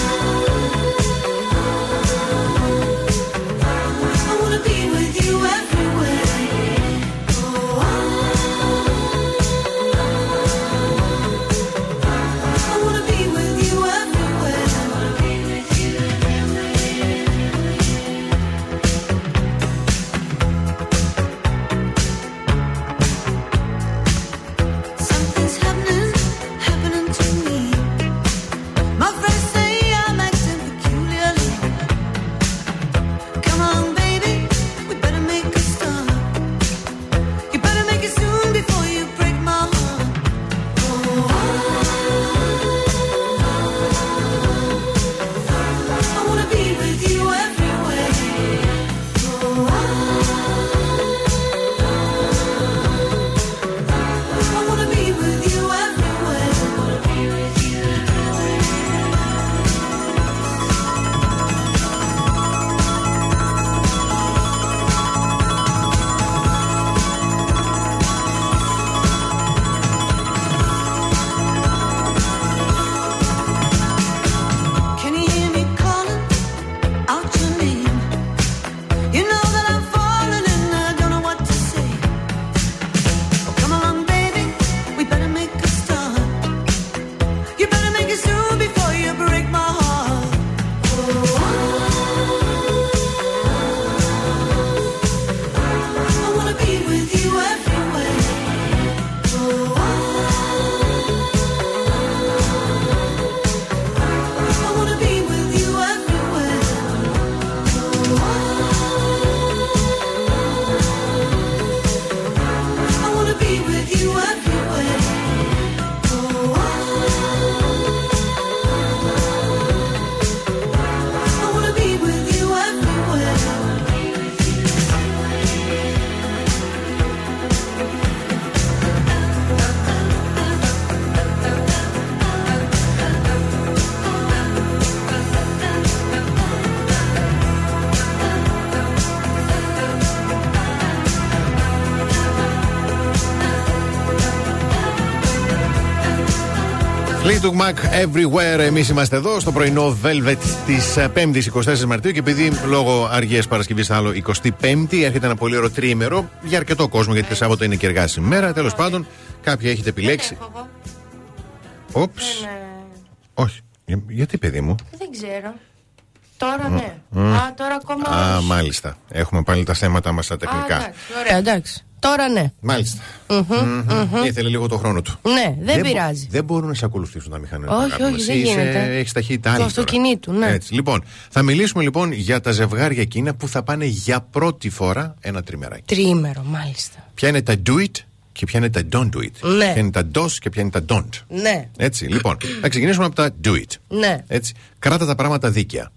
Speaker 1: Thank you.
Speaker 2: Fleetwood Mac Everywhere. Εμείς είμαστε εδώ στο πρωινό Velvet της 5η 24 Μαρτίου και επειδή λόγω αργίας Παρασκευής άλλο 25η έρχεται ένα πολύ ωραίο τρίμερο για αρκετό κόσμο γιατί το Σάββατο είναι και εργάσιμη μέρα. Τέλος πάντων, κάποια έχετε επιλέξει. Όψ. Όχι. Για- Γιατί, παιδί μου;
Speaker 3: Δεν ξέρω. Τώρα ναι. Α, τώρα ακόμα.
Speaker 2: Α,
Speaker 3: όχι.
Speaker 2: μάλιστα. Έχουμε πάλι τα θέματα μας τα
Speaker 3: Α,
Speaker 2: τεχνικά.
Speaker 3: εντάξει, ωραία, εντάξει. Τώρα ναι.
Speaker 2: Μάλιστα. Μμμ. Ήθελε λίγο το χρόνο του.
Speaker 3: Ναι, δεν
Speaker 2: μπο-
Speaker 3: πειράζει.
Speaker 2: Δεν μπορούν να σε ακολουθήσουν τα μηχανήματα.
Speaker 3: Όχι,
Speaker 2: αγάπη
Speaker 3: όχι,
Speaker 2: μας.
Speaker 3: δεν
Speaker 2: Είσαι-
Speaker 3: γίνεται.
Speaker 2: Έχεις ταχύτητα
Speaker 3: Του
Speaker 2: άλλη τώρα.
Speaker 3: αυτοκινήτου, ναι.
Speaker 2: Έτσι. Λοιπόν, θα μιλήσουμε λοιπόν για τα ζευγάρια εκείνα που θα πάνε για πρώτη φορά ένα τριμεράκι.
Speaker 3: Τριήμερο, μάλιστα.
Speaker 2: Ποια είναι τα do it και ποια είναι τα don't do it.
Speaker 3: Ναι.
Speaker 2: Ποια είναι τα do's και ποια είναι τα don't.
Speaker 3: Ναι,
Speaker 2: Έτσι, λοιπόν, θα ξεκινήσουμε από τα do it.
Speaker 3: ναι.
Speaker 2: Έτσι. Κράτα τα πράγματα δίκαια.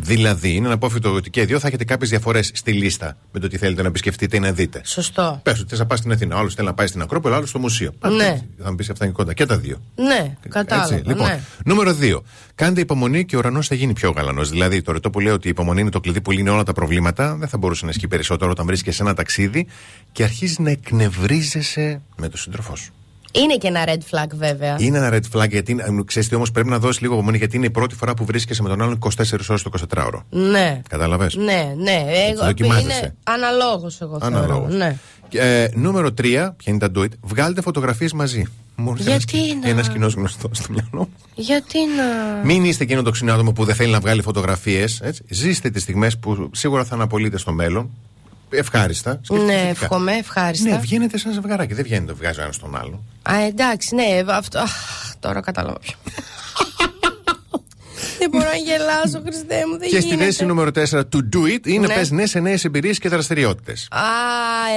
Speaker 2: Δηλαδή, είναι αναπόφευκτο ότι και οι δύο θα έχετε κάποιες διαφορές στη λίστα με το τι θέλετε να επισκεφτείτε ή να δείτε.
Speaker 3: Σωστό.
Speaker 2: Πες ότι θες να πάει στην Αθήνα. Ο άλλος θέλει να πάει στην Ακρόπολη, ο άλλος στο μουσείο. Πάτε
Speaker 3: Ναι.
Speaker 2: έτσι. Θα μου πεις αυτά είναι κοντά. Και τα δύο.
Speaker 3: Ναι, κατάλαβα.
Speaker 2: Έτσι, λοιπόν,
Speaker 3: ναι.
Speaker 2: νούμερο 2. Κάντε υπομονή και ο ουρανός θα γίνει πιο γαλανός. Δηλαδή, το ρετό που λέει ότι η υπομονή είναι το κλειδί που λύνει όλα τα προβλήματα, δεν θα μπορούσε να ισχύει περισσότερο όταν βρίσκεσαι σε ένα ταξίδι και αρχίζει να εκνευρίζεσαι με τον σύντροφό σου.
Speaker 3: Είναι και ένα red flag βέβαια.
Speaker 2: Είναι ένα red flag γιατί ξέρεις τι όμως πρέπει να δώσεις λίγο απομονή γιατί είναι η πρώτη φορά που βρίσκεσαι με τον άλλον 24 ώρες το 24ωρο.
Speaker 3: Ναι.
Speaker 2: Κατάλαβες;
Speaker 3: Ναι, ναι. Εγώ,
Speaker 2: δοκιμάζεσαι.
Speaker 3: είναι αναλόγως εγώ θεωρώ.
Speaker 2: Αναλόγως.
Speaker 3: Ναι.
Speaker 2: Ε, νούμερο 3, ποια είναι τα do it, βγάλτε φωτογραφίες μαζί. Μου ήρθε ένας-
Speaker 3: Γιατί να-
Speaker 2: Ένας κοινός γνωστός στο μυαλό μου.
Speaker 3: Γιατί να.
Speaker 2: Μην είστε εκείνο το ξινό άτομο που δεν θέλει να βγάλει φωτογραφίες. Ζήστε τις στιγμές που σίγουρα θα αναπολύτε στο μέλλον. Ευχάριστα. σκεφτείτε
Speaker 3: Ναι,
Speaker 2: θετικά.
Speaker 3: εύχομαι, ευχάριστα.
Speaker 2: Ναι, βγαίνετε σαν ζευγαράκι. Δεν βγαίνετε, βγάζει ο ένας τον άλλο.
Speaker 3: Α, εντάξει, ναι, αυτό. Αχ, τώρα κατάλαβα ποιο. δεν μπορώ να γελάσω, Χριστέ μου, δεν
Speaker 2: και στη
Speaker 3: γίνεται.
Speaker 2: θέση νούμερο 4 του Do It είναι
Speaker 3: Ναι.
Speaker 2: πες ναι σε νέες εμπειρίες και δραστηριότητες.
Speaker 3: Α,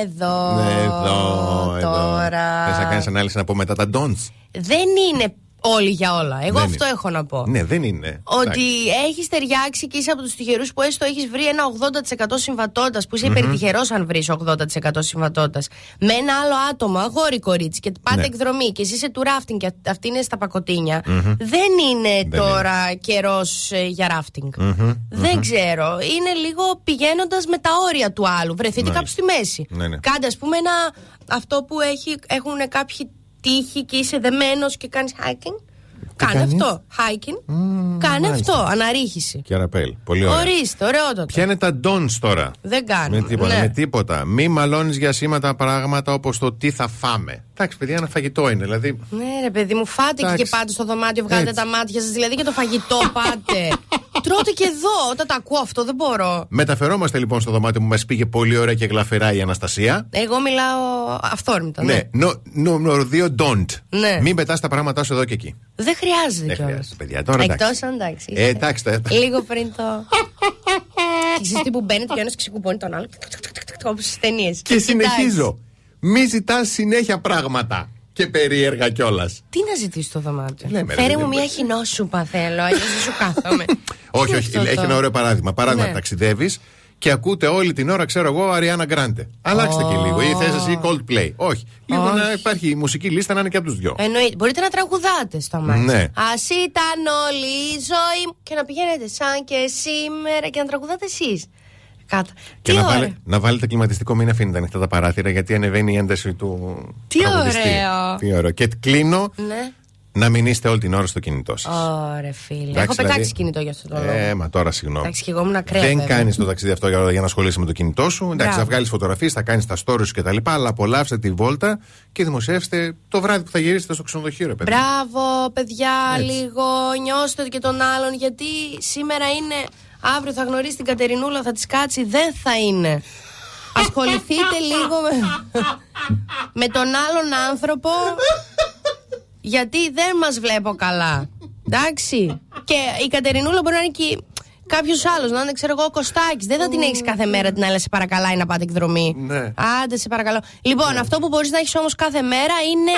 Speaker 3: εδώ.
Speaker 2: Ναι, εδώ, εδώ.
Speaker 3: Τώρα.
Speaker 2: Θες να κάνεις ανάλυση να πω μετά τα don'ts;
Speaker 3: Δεν είναι όλοι για όλα. Εγώ
Speaker 2: Δεν
Speaker 3: αυτό
Speaker 2: είναι.
Speaker 3: έχω να πω.
Speaker 2: Ναι, δεν είναι.
Speaker 3: Ότι
Speaker 2: Εντάξει.
Speaker 3: έχεις ταιριάξει και είσαι από τους τυχερούς που έστω έχεις βρει ένα 80% συμβατότητας, που είσαι υπερτυχερός αν βρεις 80% συμβατότητας. Με ένα άλλο άτομο, αγόρι κορίτσι, και πάτε
Speaker 2: Ναι.
Speaker 3: εκδρομή και εσύ είσαι του ράφτινγκ και αυτή είναι στα πακοτίνια. Δεν είναι
Speaker 2: Δεν
Speaker 3: τώρα καιρός για ράφτινγκ. Δεν ξέρω. Είναι λίγο πηγαίνοντας με τα όρια του άλλου. Βρεθείτε
Speaker 2: Ναι.
Speaker 3: κάπου στη μέση.
Speaker 2: Ναι, ναι.
Speaker 3: Κάντε, ας πούμε, ένα. Αυτό που έχει, έχουν κάποιοι τύχοι και είσαι δεμένος και κάνεις hiking. Κάνε
Speaker 2: κάνεις;
Speaker 3: αυτό. Hiking. Κάνε
Speaker 2: μάλιστα.
Speaker 3: αυτό. Αναρρίχηση.
Speaker 2: Και αραπέλ. Πολύ ωραία.
Speaker 3: Ορίστε, ωραιότατο.
Speaker 2: Ποια είναι τα don'ts τώρα.
Speaker 3: Δεν κάνουμε.
Speaker 2: Με τίποτα,
Speaker 3: Ναι.
Speaker 2: με τίποτα. Μη μαλώνεις για σήματα πράγματα όπως το τι θα φάμε. Εντάξει, παιδιά, ένα φαγητό είναι. Δηλαδή.
Speaker 3: Ναι, ρε παιδί μου, φάτε και,
Speaker 2: Εντάξει.
Speaker 3: και πάτε στο δωμάτιο, βγάλετε
Speaker 2: Έτσι.
Speaker 3: τα μάτια σας. Δηλαδή και το φαγητό πάτε. Τρώτε και εδώ. Όταν τα ακούω αυτό, δεν μπορώ.
Speaker 2: Μεταφερόμαστε λοιπόν στο δωμάτιο που μας πήγε πολύ ωραία και γλαφυρά η Αναστασία.
Speaker 3: Εγώ μιλάω αυθόρμητα. Ναι.
Speaker 2: Ναι, νο- νούμερο 2, don't.
Speaker 3: Ναι.
Speaker 2: Μην πετάς τα πράγματά σου εδώ και εκεί.
Speaker 3: Δεν χρειάζεται
Speaker 2: Δεν
Speaker 3: κιόλας.
Speaker 2: χρειάζεται, παιδιά. Τώρα εντάξει.
Speaker 3: Εκτός αν εντάξει.
Speaker 2: Ε, εντάξει, τα-
Speaker 3: Λίγο πριν το. Και ξέρεις τι που μπαίνετε και ο ένας ξεκουμπώνει τον άλλο. Όπως στις ταινίες.
Speaker 2: Και συνεχίζω. Μη ζητάς συνέχεια πράγματα. Και περίεργα κιόλας.
Speaker 3: Τι να ζητήσει στο δωμάτιο;
Speaker 2: Λέμε, ρε,
Speaker 3: Φέρε
Speaker 2: παιδί
Speaker 3: μου
Speaker 2: μου.
Speaker 3: μια χινόσουπα θέλω, αλλιώ δεν σου κάθομαι.
Speaker 2: όχι,
Speaker 3: Τι
Speaker 2: όχι.
Speaker 3: αυτό
Speaker 2: Έχει
Speaker 3: το-
Speaker 2: ένα ωραίο παράδειγμα. Παράδειγμα,
Speaker 3: Ναι.
Speaker 2: ταξιδεύεις και ακούτε όλη την ώρα, ξέρω εγώ, Αριάννα Γκράντε. Αλλάξτε και λίγο. Ή θες εσύ Coldplay. Όχι. Λίγο
Speaker 3: Όχι.
Speaker 2: να υπάρχει η μουσική λίστα να είναι και από τους δυο.
Speaker 3: Εννοείται. Μπορείτε να τραγουδάτε στο μάτι.
Speaker 2: Ναι.
Speaker 3: Α ήταν όλη η ζωή μου. Και να πηγαίνετε σαν και σήμερα και να τραγουδάτε εσείς. Κάτω.
Speaker 2: Και
Speaker 3: Τι
Speaker 2: να,
Speaker 3: ωραία.
Speaker 2: βάλε, να βάλετε κλιματιστικό, μην αφήνετε ανοιχτά τα παράθυρα γιατί ανεβαίνει η ένταση του.
Speaker 3: Τι
Speaker 2: τραγουδιστή.
Speaker 3: ωραίο.
Speaker 2: Τι ωραίο. Και κλείνω
Speaker 3: Ναι.
Speaker 2: να μην είστε όλη την ώρα στο κινητό σας.
Speaker 3: Ωραία, φίλε.
Speaker 2: Εντάξει,
Speaker 3: Έχω πετάξει
Speaker 2: δηλαδή-
Speaker 3: κινητό για αυτό το λόγο.
Speaker 2: Ε, μα τώρα συγγνώμη.
Speaker 3: Εντάξει, και εγώ ήμουν ακραία.
Speaker 2: Δεν
Speaker 3: βέβαια.
Speaker 2: κάνεις το ταξίδι αυτό για, για να ασχολείσαι με το κινητό σου. Εντάξει,
Speaker 3: Μπράβο.
Speaker 2: θα βγάλεις φωτογραφίες, θα κάνεις τα stories σου κτλ. Αλλά απολαύστε τη βόλτα και δημοσιεύστε το βράδυ που θα γυρίσετε στο ξενοδοχείο, ρε παιδί.
Speaker 3: Μπράβο, παιδιά,
Speaker 2: Έτσι.
Speaker 3: λίγο νιώστε και τον άλλον. Γιατί σήμερα είναι. Αύριο θα γνωρίσει την Κατερινούλα, θα της κάτσει. Δεν θα είναι. Ασχοληθείτε λίγο με, με τον άλλον άνθρωπο. Γιατί δεν μας βλέπω καλά. Εντάξει. Και η Κατερινούλα μπορεί να είναι και κάποιος άλλος, να είναι, ξέρω εγώ, ο Κωστάκης. Δεν θα την έχεις κάθε μέρα την άλλη, σε παρακαλάει να πάτε εκδρομή.
Speaker 2: Ναι.
Speaker 3: Άντε, σε παρακαλώ. Λοιπόν, αυτό που μπορείς να έχεις όμως κάθε μέρα είναι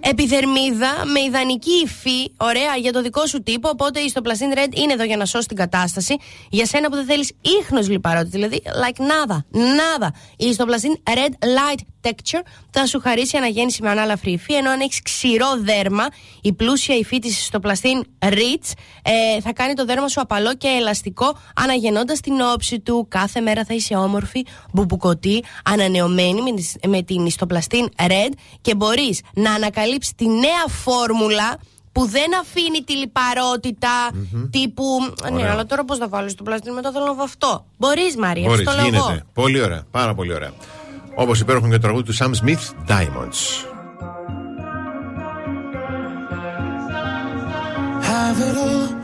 Speaker 3: επιδερμίδα με ιδανική υφή, ωραία, για το δικό σου τύπο. Οπότε η Stoplastin Red είναι εδώ για να σώσει την κατάσταση. Για σένα που δεν θέλεις ίχνος λιπαρότητα, δηλαδή, like nada, nada. Η Stoplastin Red Light Texture θα σου χαρίσει αναγέννηση με ανάλαφρη υφή, ενώ αν έχεις ξηρό δέρμα, η πλούσια υφή της Stoplastin Rich ε, θα κάνει το δέρμα σου απαλό και ελαστικό, αναγεννώντας την όψη του. Κάθε μέρα θα είσαι όμορφη, μπουμπουκωτή, ανανεωμένη με, τις- με την Stoplastin Red και μπορείς να ανακαλύψεις τη νέα φόρμουλα που δεν αφήνει τη λιπαροτητα τύπου. Ναι,
Speaker 2: Ωραία.
Speaker 3: αλλά τώρα πώς θα βάλω στο πλαστήν μετά θέλω να βαφτώ. Μπορείς, Μαρία,
Speaker 2: Μπορείς,
Speaker 3: αυτό λέω
Speaker 2: γίνεται.
Speaker 3: εγώ.
Speaker 2: Πολύ ωραία. Πάρα πολύ ωραία. Όπως υπέροχο και το τραγούδι του Sam Smith, Diamonds.
Speaker 10: Have it all,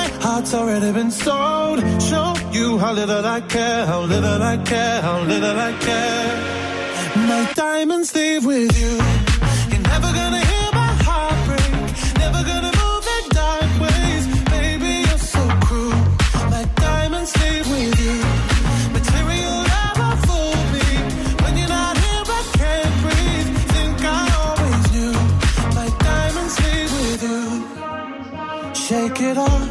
Speaker 10: my heart's already been sold. Show you how little I care, how little I care, how little I care. My diamonds leave with you. You're never gonna hear my heart break. Never gonna move in dark ways. Baby, you're so cruel. My diamonds leave with you. Material never fooled me. When you're not here, I can't breathe. Think I always knew. My diamonds leave with you. Shake it off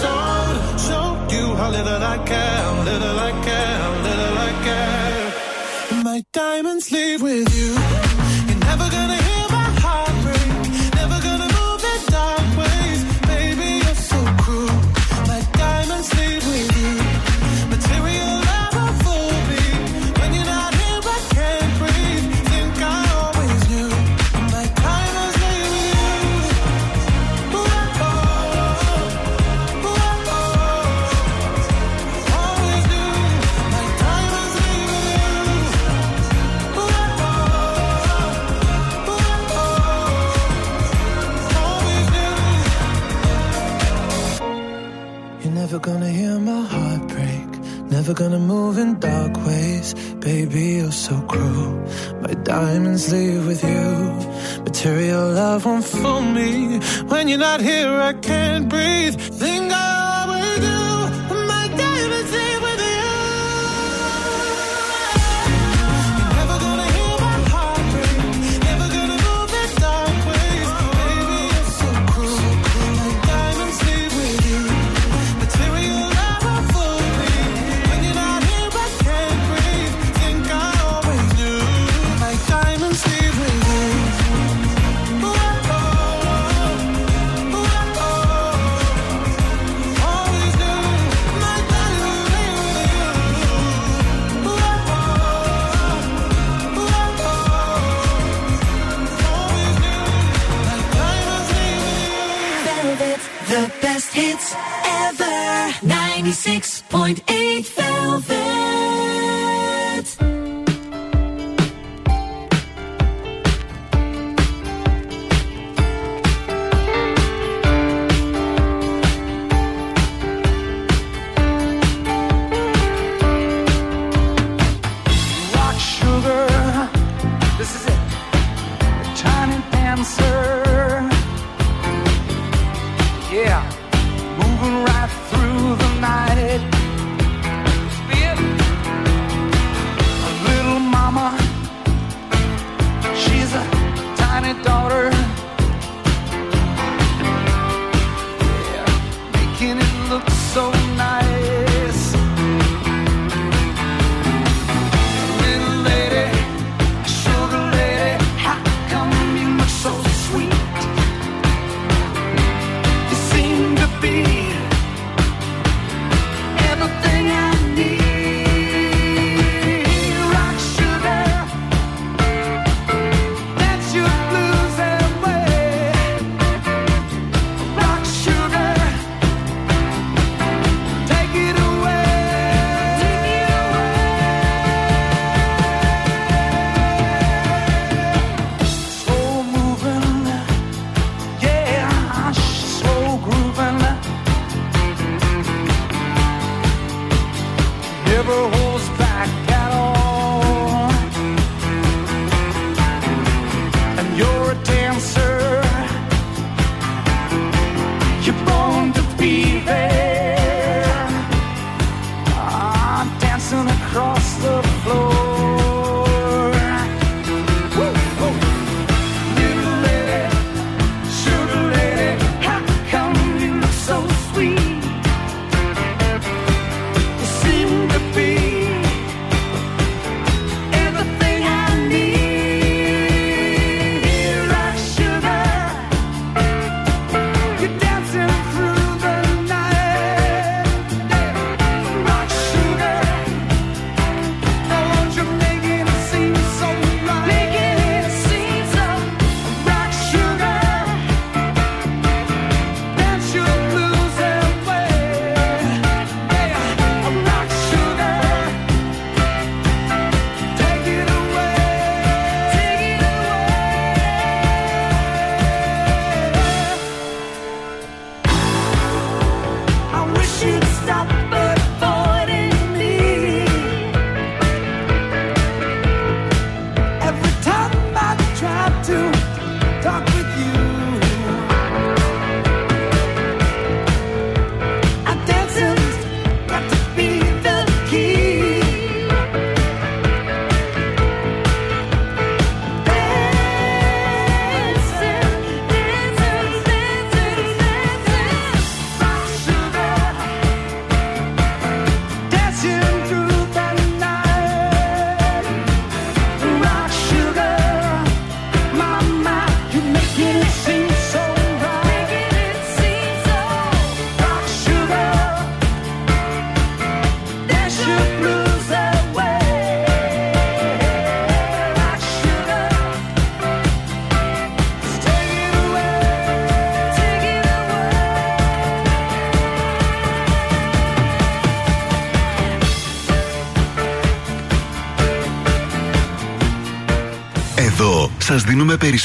Speaker 10: sound. Show you how little I care, little I care, little I care. My diamonds leave with you.
Speaker 1: cannot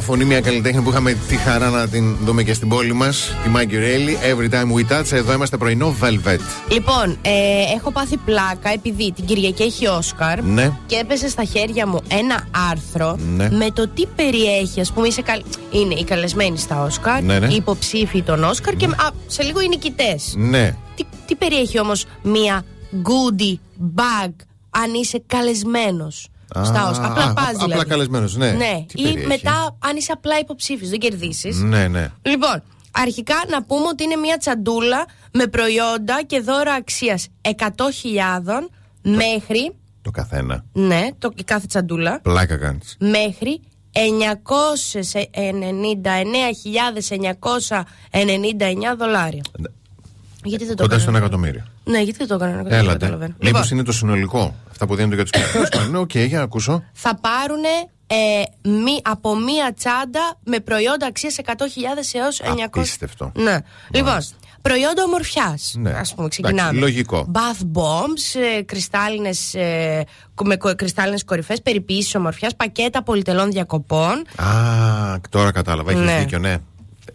Speaker 2: Μια φωνή, μια καλλιτέχνη που είχαμε τη χαρά να την δούμε και στην πόλη μας. Τη Μάγκη Ρέιλι. Every time we touch. Εδώ είμαστε πρωινό Velvet.
Speaker 3: Λοιπόν, ε, έχω πάθει πλάκα επειδή την Κυριακή έχει Όσκαρ
Speaker 2: Ναι.
Speaker 3: και έπεσε στα χέρια μου ένα άρθρο
Speaker 2: Ναι.
Speaker 3: με το τι περιέχει. Α πούμε, είσαι καλ... είναι οι καλεσμένοι στα Όσκαρ,
Speaker 2: Ναι, ναι.
Speaker 3: οι υποψήφοι των Όσκαρ και α, σε λίγο οι νικητές.
Speaker 2: Ναι.
Speaker 3: Τι, τι περιέχει όμως μία goodie bag αν είσαι καλεσμένος στα
Speaker 2: Α,
Speaker 3: Όσκαρ; Απλά
Speaker 2: α,
Speaker 3: πας
Speaker 2: απλά
Speaker 3: δηλαδή.
Speaker 2: καλεσμένος, ναι.
Speaker 3: ναι.
Speaker 2: Τι
Speaker 3: Ή
Speaker 2: περιέχει;
Speaker 3: μετά αν είσαι απλά υποψήφιος, δεν κερδίσεις.
Speaker 2: Ναι, ναι.
Speaker 3: Λοιπόν, αρχικά να πούμε ότι είναι μια τσαντούλα με προϊόντα και δώρα αξίας 100.000 μέχρι,
Speaker 2: Το καθένα.
Speaker 3: ναι, το, η κάθε τσαντούλα,
Speaker 2: Πλάκα κάνεις.
Speaker 3: μέχρι 999.999 δολάρια. Γιατί δεν το
Speaker 2: Κοντά στο ένα
Speaker 3: έκανα.
Speaker 2: εκατομμύριο.
Speaker 3: Ναι, γιατί δεν το έκανα; δεν
Speaker 2: Έλατε.
Speaker 3: καταλαβαίνω.
Speaker 2: Μήπως
Speaker 3: Λοιπόν,
Speaker 2: είναι το συνολικό; Αυτά που δίνονται για τους καλλιτέχνες. Ναι, οκ, για να ακούσω.
Speaker 3: θα πάρουν ε, μη, από μία τσάντα με προϊόντα αξίας 100.000 έως 900.
Speaker 2: Απίστευτο.
Speaker 3: Ναι. Λοιπόν, προϊόντα ομορφιάς.
Speaker 2: Ναι.
Speaker 3: Ας πούμε, ξεκινάμε.
Speaker 2: Εντάξει, λογικό.
Speaker 3: Bath bombs, ε, κρυστάλλινες, ε, κο- με κρυστάλλινες κορυφές, περιποίησης ομορφιάς, πακέτα πολυτελών διακοπών.
Speaker 2: Α, τώρα κατάλαβα. Έχεις
Speaker 3: Ναι.
Speaker 2: δίκιο, ναι.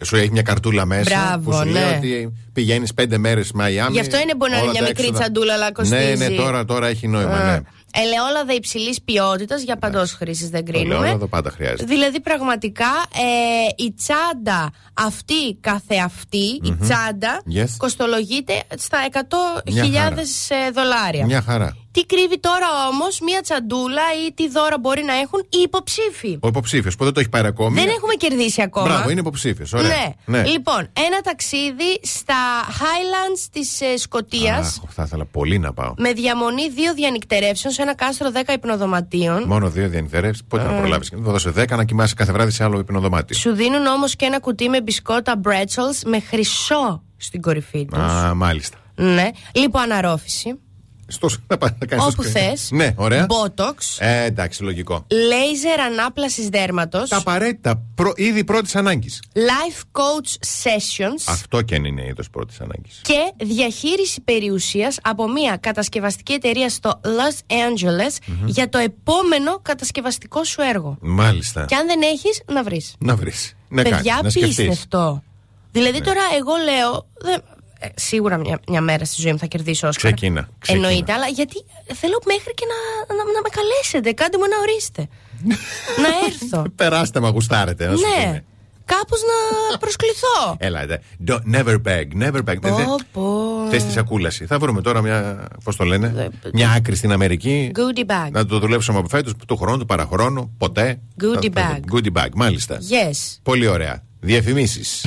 Speaker 2: Σου έχει μια καρτούλα μέσα
Speaker 3: Μπράβο,
Speaker 2: που σου λέει
Speaker 3: ναι.
Speaker 2: ότι πηγαίνεις πέντε μέρες Μαϊάμι.
Speaker 3: Γι' αυτό είναι μπορεί να είναι
Speaker 2: όλα
Speaker 3: μια
Speaker 2: τα
Speaker 3: μικρή
Speaker 2: έξοδα.
Speaker 3: τσαντούλα, αλλά
Speaker 2: Ναι,
Speaker 3: κοστίζει.
Speaker 2: ναι, τώρα, τώρα έχει νόημα, ναι.
Speaker 3: Ελαιόλαδα υψηλής ποιότητας για παντός χρήσης, δεν κρίνουμε.
Speaker 2: Ελαιόλαδο πάντα χρειάζεται.
Speaker 3: Δηλαδή, πραγματικά ε, η τσάντα αυτή καθεαυτή, η τσάντα,
Speaker 2: Yes.
Speaker 3: κοστολογείται στα 100.000
Speaker 2: Μια χαρά.
Speaker 3: ε, δολάρια.
Speaker 2: Μια χαρά.
Speaker 3: Τι κρύβει τώρα όμως μία τσαντούλα ή τι δώρα μπορεί να έχουν οι υποψήφοι.
Speaker 2: Ο υποψήφιος που δεν το έχει πάρει ακόμη;
Speaker 3: Δεν έχουμε κερδίσει ακόμα.
Speaker 2: Μπράβο, είναι υποψήφιος. Ωραία.
Speaker 3: Ναι. Λοιπόν, ένα ταξίδι στα Highlands της ε, Σκωτία
Speaker 2: Αχ, θα ήθελα πολύ να πάω.
Speaker 3: με διαμονή δύο διανυκτερεύσεων σε ένα κάστρο 10 υπνοδωματίων.
Speaker 2: Μόνο δύο διανυκτερεύσεις. Πότε να προλάβεις. Θα δώσω 10 να κοιμάσαι κάθε βράδυ σε άλλο υπνοδωμάτιο.
Speaker 3: Σου δίνουν όμως και ένα κουτί με μπισκότα Bretzels με χρυσό στην κορυφή τους.
Speaker 2: Α, μάλιστα.
Speaker 3: Ναι. Λιποαναρρόφηση.
Speaker 2: Στο να πάει να κάνει
Speaker 3: Όπου θες.
Speaker 2: Ναι, ωραία.
Speaker 3: Botox.
Speaker 2: Ε, εντάξει, λογικό.
Speaker 3: Λέιζερ ανάπλασης δέρματος.
Speaker 2: Τα απαραίτητα. Προ, ήδη πρώτης ανάγκης.
Speaker 3: Life coach sessions.
Speaker 2: Αυτό και αν είναι είδος πρώτης ανάγκης.
Speaker 3: και διαχείριση περιουσίας από μια κατασκευαστική εταιρεία στο Los Angeles για το επόμενο κατασκευαστικό σου έργο.
Speaker 2: Μάλιστα.
Speaker 3: Και αν δεν έχεις, να βρεις.
Speaker 2: Να βρεις. Να
Speaker 3: Παιδιά,
Speaker 2: κάνεις, να σκεφτείς.
Speaker 3: απίστευτο. Δηλαδή τώρα εγώ λέω, δεν- ε, σίγουρα μια, μια μέρα στη ζωή μου θα κερδίσω Όσκαρ.
Speaker 2: Ξεκίνα, ξεκίνα.
Speaker 3: Εννοείται, αλλά γιατί θέλω μέχρι και να, να, να με καλέσετε. Κάντε μου ένα ορίστε. να έρθω.
Speaker 2: Περάστε, μα γουστάρετε. Να σου
Speaker 3: ναι.
Speaker 2: πούνε.
Speaker 3: Κάπως να προσκληθώ.
Speaker 2: Έλα, ε, don't- never beg, never beg.
Speaker 3: Πω, πω.
Speaker 2: Θες τη σακούλαση. Θα βρούμε τώρα μια. Πώς το λένε, Μια άκρη στην Αμερική.
Speaker 3: Goodie bag.
Speaker 2: Να το δουλέψουμε από φέτος, του χρόνου, του παραχρόνου, ποτέ.
Speaker 3: Goodie
Speaker 2: Θα- θα-
Speaker 3: bag.
Speaker 2: Goodie bag, μάλιστα.
Speaker 3: Yes.
Speaker 2: Πολύ ωραία. Διαφημίσεις.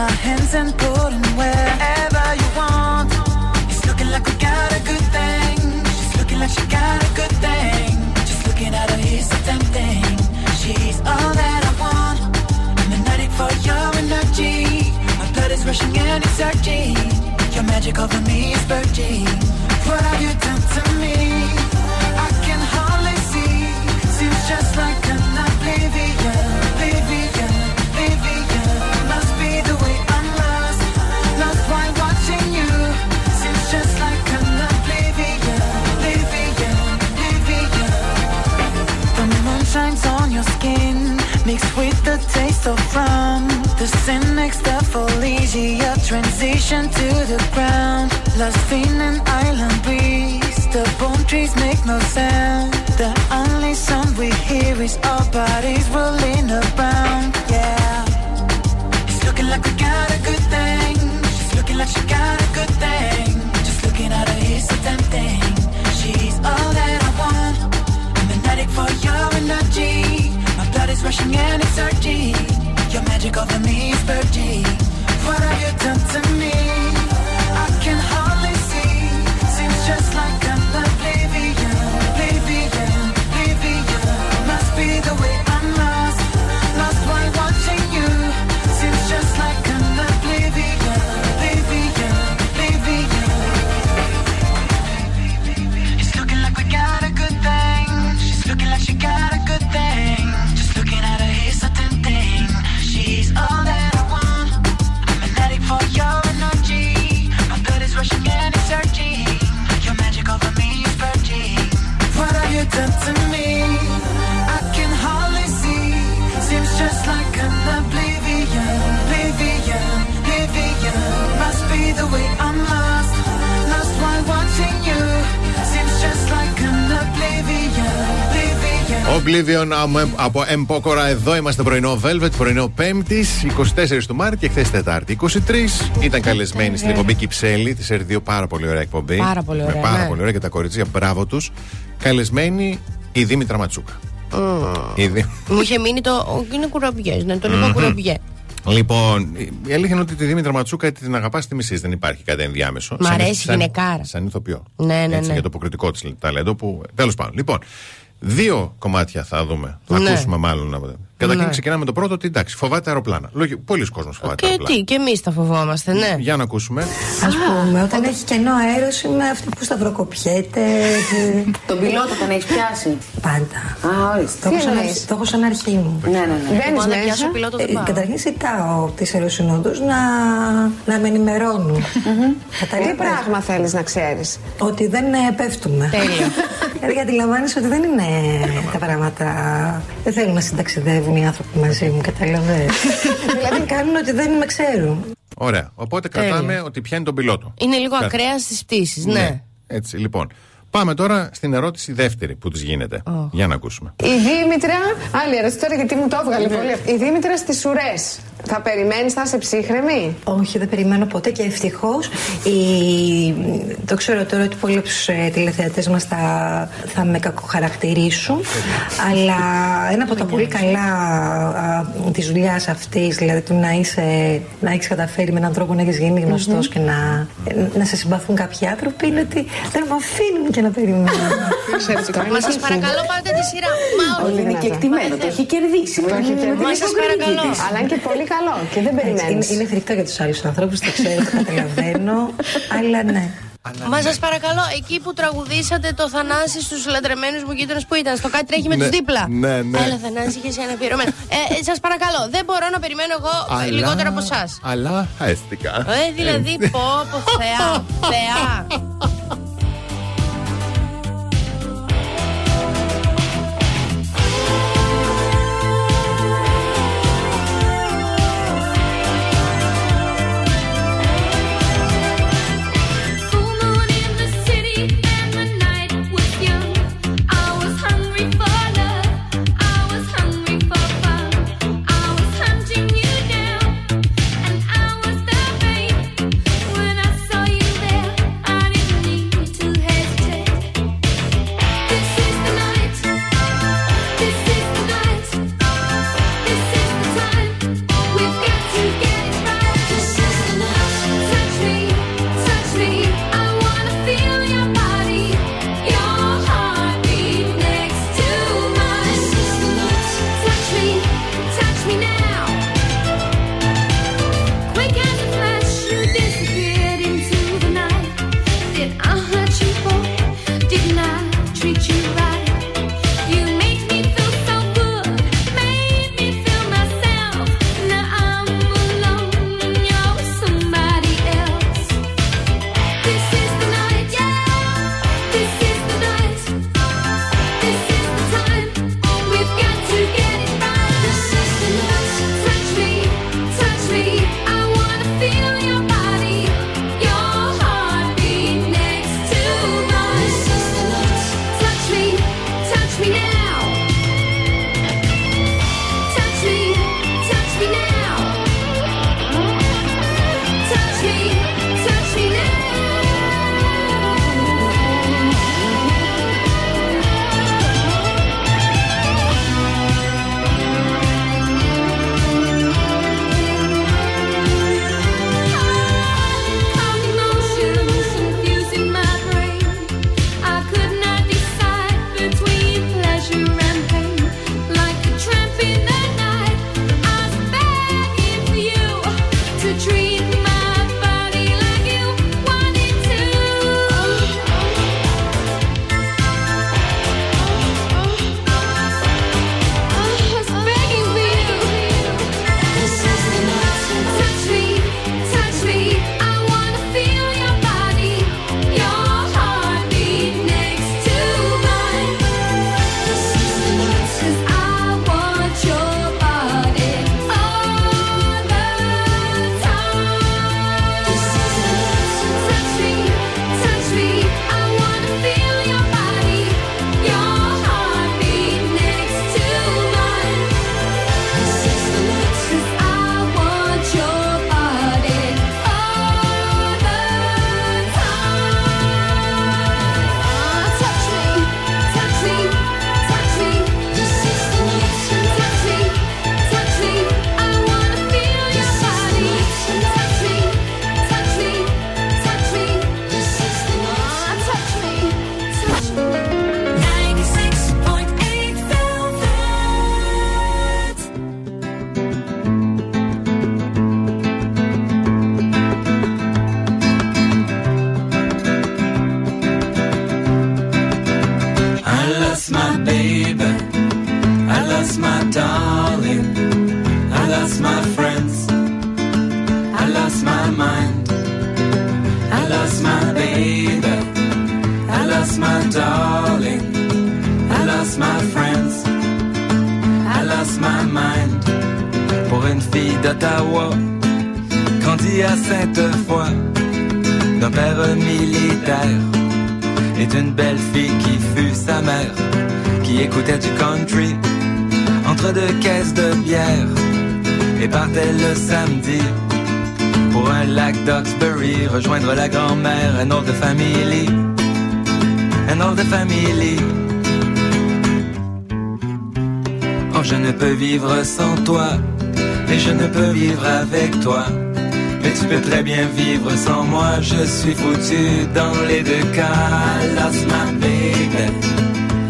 Speaker 8: My hands and Oblivion
Speaker 2: από- από Εμπόκορα. Εδώ είμαστε πρωινό Velvet, πρωινό Πέμπτης, 24 του Μάρτη και χθες Τετάρτη 23. Ήταν καλεσμένη στην εκπομπή Κυψέλη. Της έρθει πάρα πολύ ωραία εκπομπή.
Speaker 3: Πάρα πολύ ωραία,
Speaker 2: Με Πάρα
Speaker 3: ναι.
Speaker 2: πολύ ωραία και τα κοριτσία, μπράβο τους. Καλεσμένη η Δήμητρα Ματσούκα. Η Δή-
Speaker 3: Μου είχε μείνει το. ο- Είναι κουραμπιές, ναι, το λίγο κουραμπιέ.
Speaker 2: Λοιπόν, η αλήθεια είναι ότι τη Δήμητρα Ματσούκα είτε την αγαπάς τη μισή. Δεν υπάρχει κάτι ενδιάμεσο.
Speaker 3: Μ'
Speaker 2: Σαν-
Speaker 3: αρέσει
Speaker 2: σαν-
Speaker 3: γυναικάρα.
Speaker 2: Σαν ηθοποιό.
Speaker 3: Ναι, ναι,
Speaker 2: Έτσι,
Speaker 3: ναι.
Speaker 2: Για το αποκριτικό της ταλέντο που. Τέλος πάντων. Λοιπόν, δύο κομμάτια θα δούμε. Θα
Speaker 3: Ναι.
Speaker 2: ακούσουμε μάλλον. από- Καταρχήν
Speaker 3: Ναι.
Speaker 2: ξεκινάμε με το πρώτο ότι εντάξει, φοβάται αεροπλάνα. Λόγι... Πολλοί κόσμοι φοβάται
Speaker 3: Και
Speaker 2: αεροπλάνα.
Speaker 3: τι, και εμείς τα φοβόμαστε, ναι.
Speaker 2: Για να ακούσουμε.
Speaker 11: Α πούμε, όταν έχει κενό αέρος είμαι αυτή που σταυροκοπιέται.
Speaker 12: Τον πιλότο τον έχεις πιάσει;
Speaker 11: Πάντα.
Speaker 12: Α, ορίστε.
Speaker 11: Το έχω,
Speaker 12: Τι
Speaker 11: σαν,
Speaker 12: εννοείς;
Speaker 11: αρχ- το έχω σαν αρχή μου.
Speaker 12: Ναι, ναι, ναι.
Speaker 3: Εγώ αν δεν
Speaker 12: μέσα.
Speaker 3: πιάσω πιλότο δεν
Speaker 11: Ε,
Speaker 3: πάω.
Speaker 11: καταρχήν ζητάω τις αεροσυνόδους να, να με ενημερώνουν.
Speaker 12: Τι
Speaker 11: Καταλαβαίνεις;
Speaker 12: πράγμα θέλεις να ξέρεις;
Speaker 11: Ότι δεν ε, πέφτουμε.
Speaker 3: Τέλεια.
Speaker 11: Γιατί αντιλαμβάνεσαι ότι δεν είναι τα πράγματα. Δεν θέλουν να συνταξιδεύουν οι άνθρωποι μαζί μου, καταλαβαίνεις. δηλαδή κάνουν ότι δεν με ξέρουν.
Speaker 2: Ωραία. Οπότε
Speaker 3: Τέλεια.
Speaker 2: κρατάμε ότι πιάνει τον πιλότο.
Speaker 3: Είναι λίγο
Speaker 2: Κα-
Speaker 3: ακραία στις πτήσεις, ναι.
Speaker 2: Έτσι, λοιπόν. Πάμε τώρα στην ερώτηση δεύτερη που της γίνεται. Για να ακούσουμε.
Speaker 12: Η Δήμητρα, άλλη ερώτηση τώρα γιατί μου το έβγαλε πολύ. αυτή. Η Δήμητρα στις ουρές. Θα περιμένεις, θα είσαι ψύχρεμη;
Speaker 11: Όχι, δεν περιμένω ποτέ και ευτυχώς. Η... Το ξέρω τώρα ότι πολλοί από τους ε, τηλεθεατές μας θα, θα με κακοχαρακτηρίσουν. αλλά ένα από τα πολύ καλά της δουλειάς αυτής, δηλαδή του να, είσαι, να έχεις καταφέρει με έναν τρόπο να έχεις γίνει γνωστός και να, να σε συμπαθούν κάποιοι άνθρωποι, είναι ότι δεν με αφήνουν και να περιμένω.
Speaker 1: Μα σας παρακαλώ, πάρετε τη σειρά. μου.
Speaker 12: όλοι είναι κεκτημένο. Το έχει κερδίσει.
Speaker 1: Μα σας παρακαλώ.
Speaker 12: Αλλά είναι και πολύ καλό και δεν περιμένεις.
Speaker 11: Είναι, φρικτό για τους άλλους ανθρώπους, το ξέρω, το καταλαβαίνω. αλλά ναι.
Speaker 1: Μα σας παρακαλώ, εκεί που τραγουδήσατε το Θανάση στους λατρεμένους μου γείτονες που ήταν, στο κάτι τρέχει με
Speaker 2: τους
Speaker 1: ναι, δίπλα.
Speaker 2: Ναι, ναι.
Speaker 1: Έλα, Θανάση, είχες ένα ε, ε, σας παρακαλώ, δεν μπορώ να περιμένω εγώ αλλά, λιγότερο από εσά.
Speaker 2: Αλλά αίσθηκα.
Speaker 1: Ε, δηλαδή, ε, πω, πω, θεά, θεά.
Speaker 13: Sans moi, je suis foutu dans les deux cas. I lost my baby,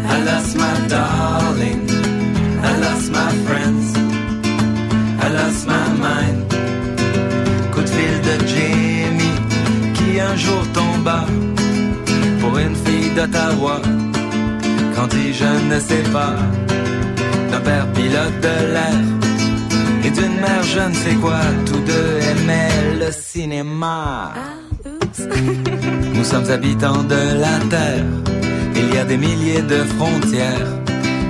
Speaker 13: I lost my darling, I lost my friends, I lost my mind. Coup de fil de Jamie, qui un jour tomba pour une fille d'Ottawa. Quand dit je ne sais pas, d'un père pilote de l'air et d'une mère je ne sais quoi, tous deux cinéma. Nous sommes habitants de la terre, il y a des milliers de frontières.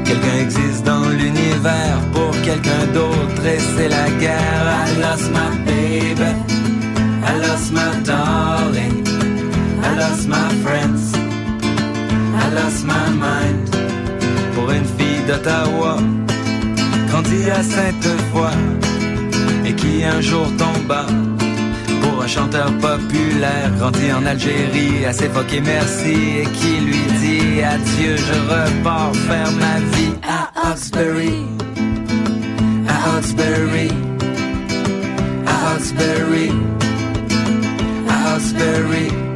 Speaker 13: Quelqu'un existe dans l'univers pour quelqu'un d'autre et c'est la guerre. I lost my baby, I lost my darling, I lost my friends, I lost my mind. Pour une fille d'Ottawa, grandie à Sainte-Foy et qui un jour tomba un chanteur populaire grandi en Algérie à s'évoquer merci et qui lui dit adieu je repars faire ma vie à Hawkesbury. À Hawkesbury. À Hawkesbury. À lost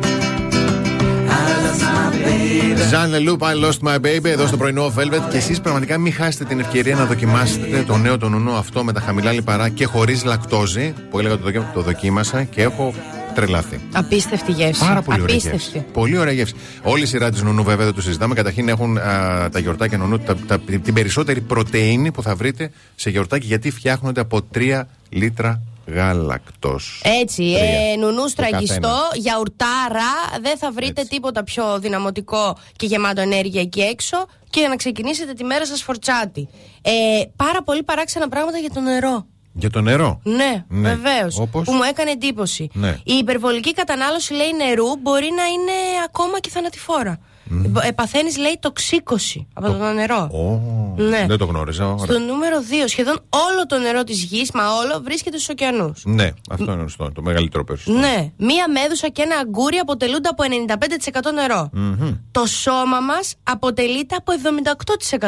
Speaker 13: my baby
Speaker 2: Ζαν Λελούπ, I lost my baby εδώ στο πρωινό Velvet. Και εσείς πραγματικά μην χάσετε την ευκαιρία να δοκιμάσετε το νέο το νουνού αυτό με τα χαμηλά λιπαρά και χωρίς λακτόζη. Που έλεγα το, δοκι- το δοκίμασα και έχω τρελαθεί.
Speaker 3: Απίστευτη γεύση.
Speaker 2: Πάρα πολύ ωραία
Speaker 3: Απίστευτη.
Speaker 2: γεύση. Πολύ ωραία γεύση. Όλη η σειρά της νουνού, βέβαια, δεν το συζητάμε. Καταρχήν έχουν α, τα γιορτάκια νουνού τα, τα- την περισσότερη πρωτενη που θα βρείτε σε γιορτάκι γιατί φτιάχνονται από 3 λίτρα γάλακτο.
Speaker 3: Έτσι,
Speaker 2: Τρία.
Speaker 3: ε, νουνού
Speaker 2: Το
Speaker 3: στραγγιστό,
Speaker 2: καθένα.
Speaker 3: γιαουρτάρα. Δεν θα βρείτε τίποτα πιο δυναμωτικό και γεμάτο ενέργεια εκεί έξω και για να ξεκινήσετε τη μέρα σας φορτσάτη. Ε, πάρα πολύ παράξενα πράγματα για το νερό.
Speaker 2: Για το νερό;
Speaker 3: Ναι,
Speaker 2: Ναι.
Speaker 3: βεβαίως.
Speaker 2: Όπως;
Speaker 3: Που μου έκανε εντύπωση.
Speaker 2: Ναι.
Speaker 3: Η υπερβολική κατανάλωση, λέει, νερού μπορεί να είναι ακόμα και θανατηφόρα. Mm. Ε, Παθαίνει, λέει, τοξίκωση από το, νερό.
Speaker 2: Ω,
Speaker 3: Ναι.
Speaker 2: Δεν το γνώριζα. Ωραία.
Speaker 3: Στο νούμερο 2, σχεδόν όλο το νερό της γης, μα όλο, βρίσκεται στους ωκεανούς.
Speaker 2: Ναι, αυτό είναι στο, το μεγαλύτερο ποσοστό.
Speaker 3: Ναι, μία μέδουσα και ένα αγκούρι αποτελούνται από 95% νερό.
Speaker 2: Μμμ.
Speaker 3: Το σώμα μας αποτελείται από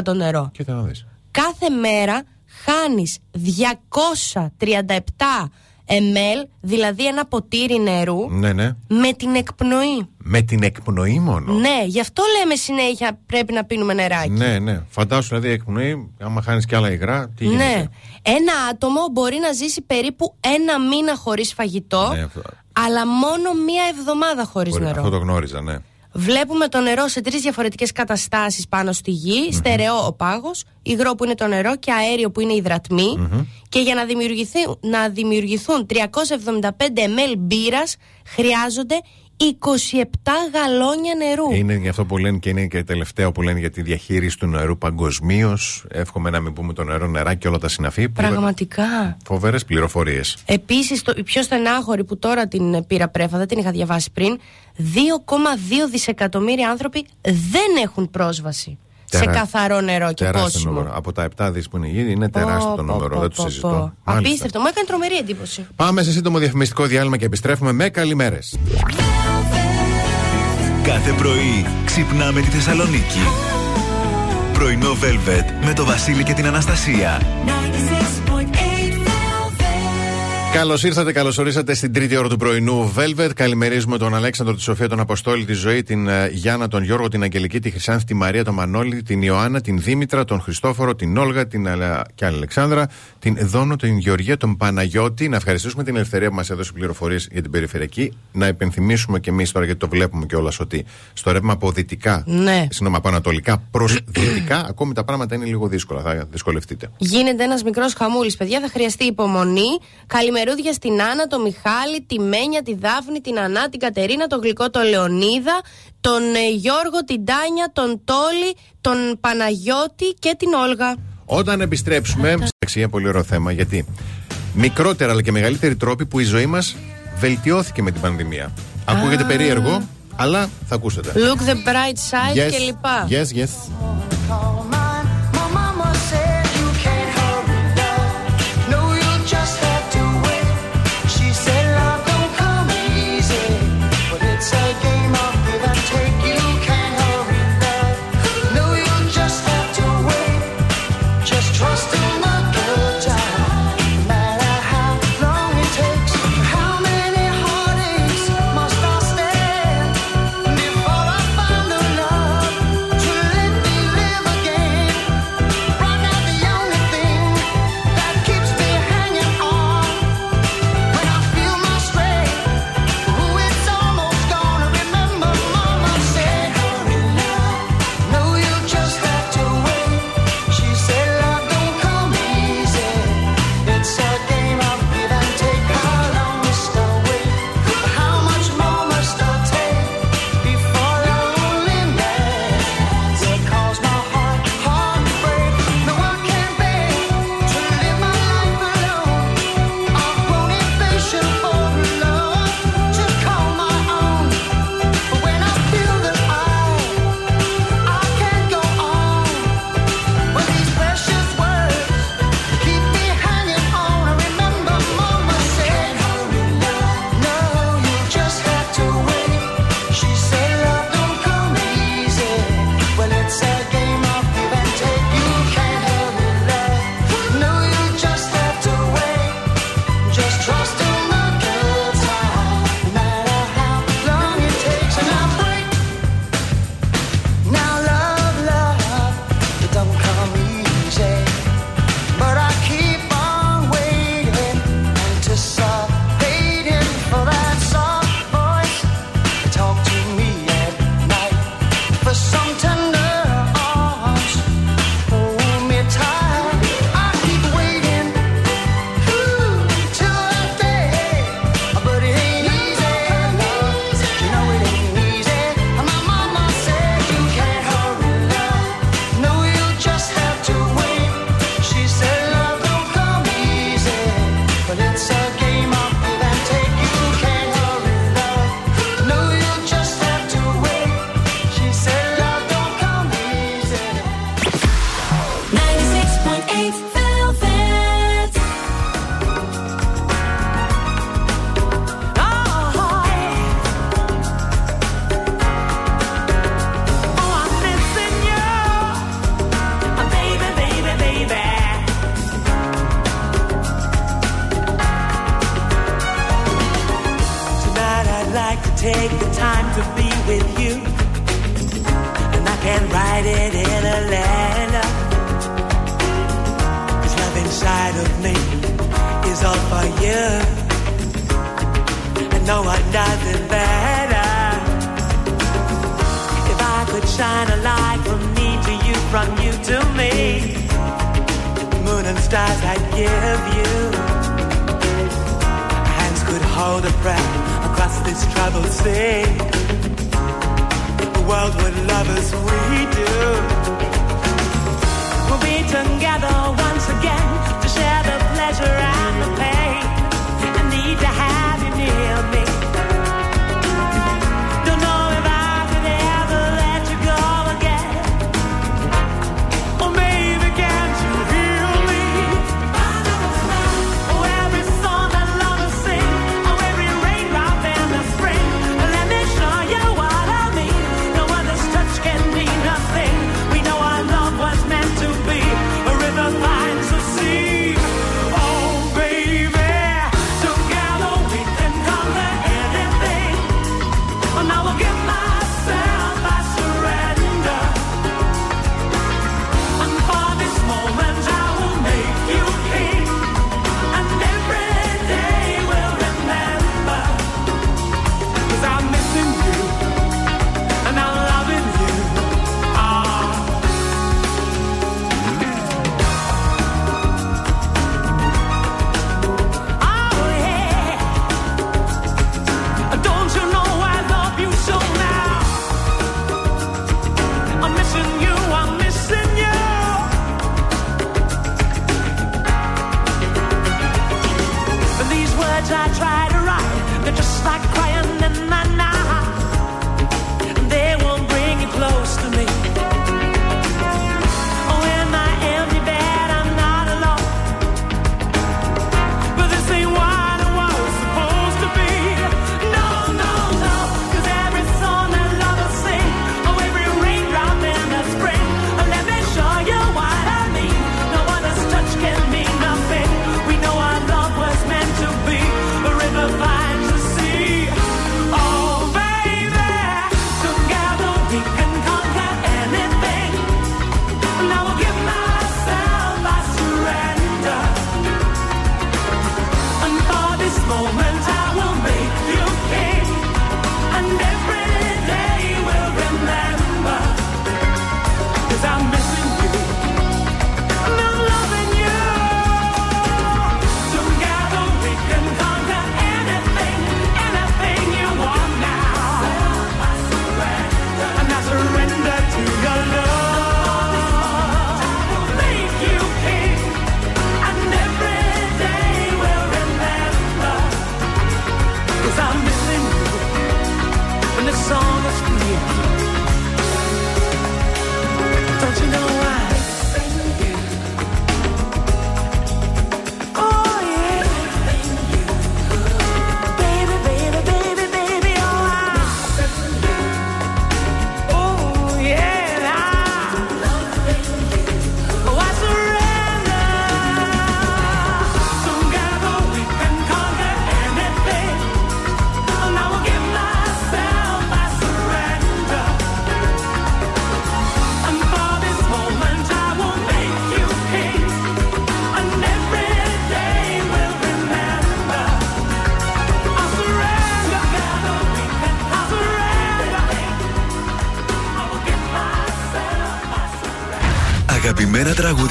Speaker 3: 78% νερό.
Speaker 2: Κοίτα να δεις.
Speaker 3: Κάθε μέρα χάνεις 237 ml, δηλαδή ένα ποτήρι νερού,
Speaker 2: Ναι, ναι.
Speaker 3: με την εκπνοή.
Speaker 2: Με την εκπνοή μόνο;
Speaker 3: Ναι, γι' αυτό λέμε συνέχεια πρέπει να πίνουμε νεράκι.
Speaker 2: Ναι, ναι. Φαντάσου δηλαδή εκπνοή, άμα χάνεις και άλλα υγρά, τι γίνεται;
Speaker 3: Ναι. Ένα άτομο μπορεί να ζήσει περίπου ένα μήνα χωρίς φαγητό,
Speaker 2: Ναι, αυτό-
Speaker 3: αλλά μόνο μία εβδομάδα χωρίς
Speaker 2: Μπορεί-
Speaker 3: νερό.
Speaker 2: Αυτό το γνώριζα, ναι.
Speaker 3: Βλέπουμε το νερό σε τρεις διαφορετικές καταστάσεις πάνω στη γη. Στερεό ο πάγος, υγρό που είναι το νερό και αέριο που είναι οι υδρατμοί. Και για να δημιουργηθούν, να δημιουργηθούν 375 ml μπύρας χρειάζονται 27 γαλόνια νερού.
Speaker 2: Είναι γι' αυτό που λένε και είναι και τελευταίο που λένε για τη διαχείριση του νερού παγκοσμίως. Εύχομαι να μην πούμε το νερό, νερά και όλα τα συναφή.
Speaker 3: Πραγματικά.
Speaker 2: Φοβερές πληροφορίες.
Speaker 3: Επίσης, η πιο στενάχωρη που τώρα την πήρα πρέφα, δεν την είχα διαβάσει πριν, 2,2 δισεκατομμύρια άνθρωποι δεν έχουν πρόσβαση σε καθαρό νερό και
Speaker 2: τεράστιο
Speaker 3: πόσιμο.
Speaker 2: νούμερο. Από τα 7 δις που είναι η γη είναι τεράστιο το
Speaker 3: Πω,
Speaker 2: νούμερο.
Speaker 3: πω,
Speaker 2: δεν
Speaker 3: πω,
Speaker 2: το
Speaker 3: πω,
Speaker 2: συζητώ.
Speaker 3: πω.
Speaker 2: Μάλιστα.
Speaker 3: Απίστευτο, μου έκανε τρομερή εντύπωση.
Speaker 2: Πάμε σε σύντομο διαφημιστικό διάλειμμα και επιστρέφουμε με καλημέρες.
Speaker 1: Κάθε πρωί ξυπνάμε τη Θεσσαλονίκη. Πρωινό Velvet με το Βασίλη και την Αναστασία.
Speaker 2: Καλώς ήρθατε, καλώς ορίσατε στην τρίτη ώρα του πρωινού Velvet. Καλημερίζουμε τον Αλέξανδρο, τη Σοφία, τον Αποστόλη, τη Ζωή, την ε, Γιάννα, τον Γιώργο, την Αγγελική, τη Χρυσάνθη, τη Μαρία, τον Μανώλη, την Ιωάννα, την Δήμητρα, τον Χριστόφορο, την Όλγα, την Αλα... και άλλη Αλεξάνδρα, την Δόνο, την Γεωργία, τον Παναγιώτη. Να ευχαριστήσουμε την Ελευθερία που μας έδωσε πληροφορίες για την περιφερειακή. Να υπενθυμίσουμε και εμείς τώρα, γιατί το βλέπουμε κιόλας, ότι στο ρεύμα από δυτικά,
Speaker 3: Ναι.
Speaker 2: συγγνώμη, από ανατολικά προς δυτικά, ακόμη τα πράγματα είναι λίγο δύσκολα. Θα δυσκολευτείτε.
Speaker 3: Γίνεται ένας μικρός χαμούλης, παιδιά. Θα χρειαστεί υπομονή. Καλημερούδια στην Άννα, τον Μιχάλη, τη Μένια, τη Δάφνη, την Ανά, την Κατερίνα, τον Γλυκό, τον Λεωνίδα, τον ε, Γιώργο, την Τάνια, τον Τόλι, τον Παναγιώτη και την Όλγα.
Speaker 2: Όταν επιστρέψουμε, εντάξει, είναι πολύ ωραίο θέμα γιατί μικρότερα αλλά και μεγαλύτεροι τρόποι που η ζωή μας βελτιώθηκε με την πανδημία. Ακούγεται περίεργο, αλλά θα ακούσετε.
Speaker 3: Look the bright side
Speaker 2: Yes,
Speaker 3: και λοιπά.
Speaker 2: Yes, yes.
Speaker 14: shine a from me to you, from you to me. Moon and stars I'd give you. Hands could hold a breath across this troubled sea. The world would love us, we do. We'll be together once again to share the pleasure and the pain. I need to have.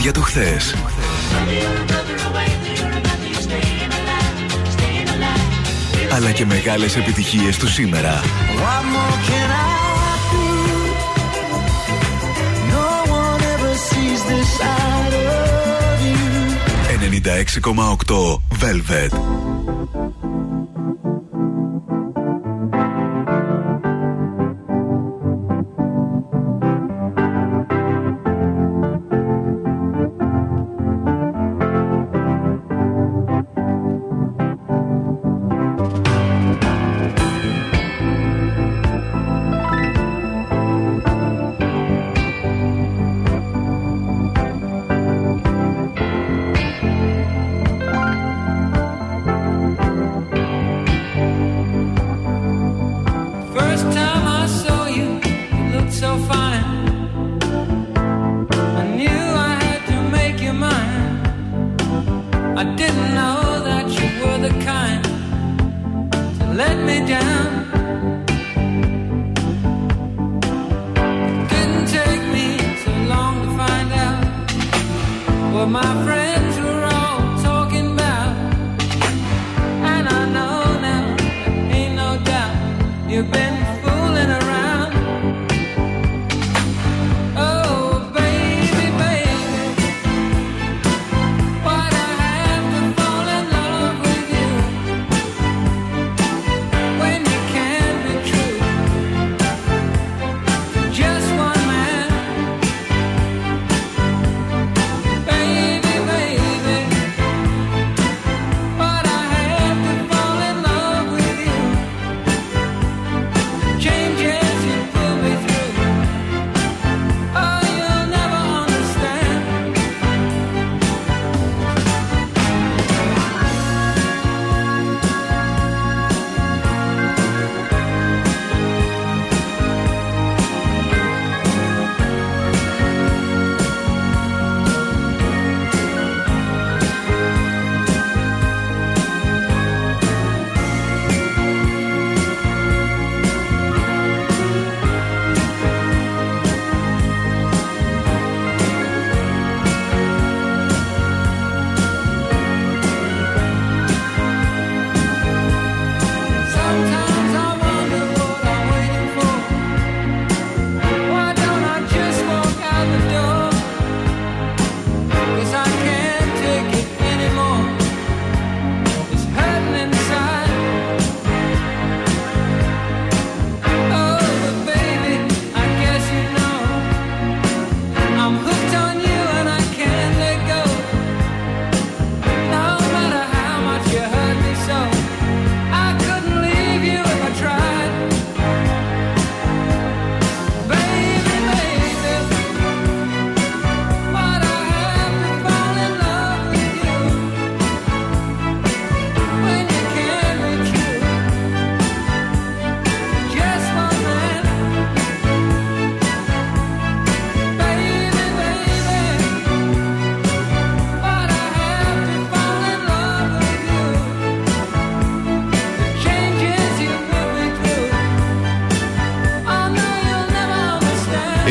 Speaker 1: για το χθες. Αλλά και μεγάλες επιτυχίες του σήμερα.
Speaker 8: 96,8 Velvet. I didn't know that you
Speaker 1: were the
Speaker 8: kind to
Speaker 13: let me down. Didn't take me so long to find out what my friends were all talking about. And I know now, ain't no doubt you've been.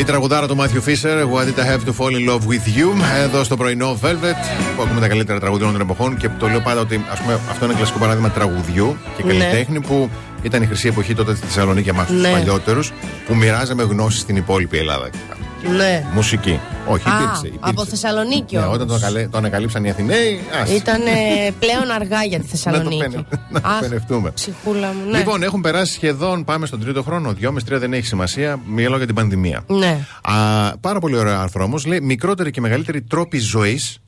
Speaker 2: Τραγουδάρα του Μάθιου Φίσερ, Why did I have to fall in love with you, εδώ στο πρωινό Velvet, που ακούμε τα καλύτερα τραγούδια των εποχών και το λέω πάντα ότι ας πούμε, αυτό είναι κλασικό παράδειγμα τραγουδιού και
Speaker 3: Ναι.
Speaker 2: καλλιτέχνη που ήταν η χρυσή εποχή τότε στη Θεσσαλονίκη για εμά τους
Speaker 3: Ναι.
Speaker 2: παλιότερους, που μοιράζαμε γνώσεις στην υπόλοιπη Ελλάδα.
Speaker 3: Ναι.
Speaker 2: Μουσική. Όχι,
Speaker 3: Α,
Speaker 2: υπήρξε. υπήρξε.
Speaker 3: από Θεσσαλονίκη
Speaker 2: Ναι,
Speaker 3: όμως.
Speaker 2: όταν το, ανακαλέ- το ανακαλύψαν οι Αθηναίοι, ας,
Speaker 3: Ήταν πλέον αργά για τη
Speaker 2: να το
Speaker 3: Θεσσαλονίκη.
Speaker 2: πενε- να το
Speaker 3: Αχ,
Speaker 2: πενευτούμε.
Speaker 3: Ψυχούλα μου, ναι.
Speaker 2: Λοιπόν, έχουν περάσει σχεδόν, πάμε στον τρίτο χρόνο. Δυόμιση-τρία δεν έχει σημασία. Μιλάω για την πανδημία.
Speaker 3: Ναι.
Speaker 2: Α, πάρα πολύ ωραίο άρθρο όμως. Λέει μικρότεροι και μεγαλύτεροι τρόποι ζωής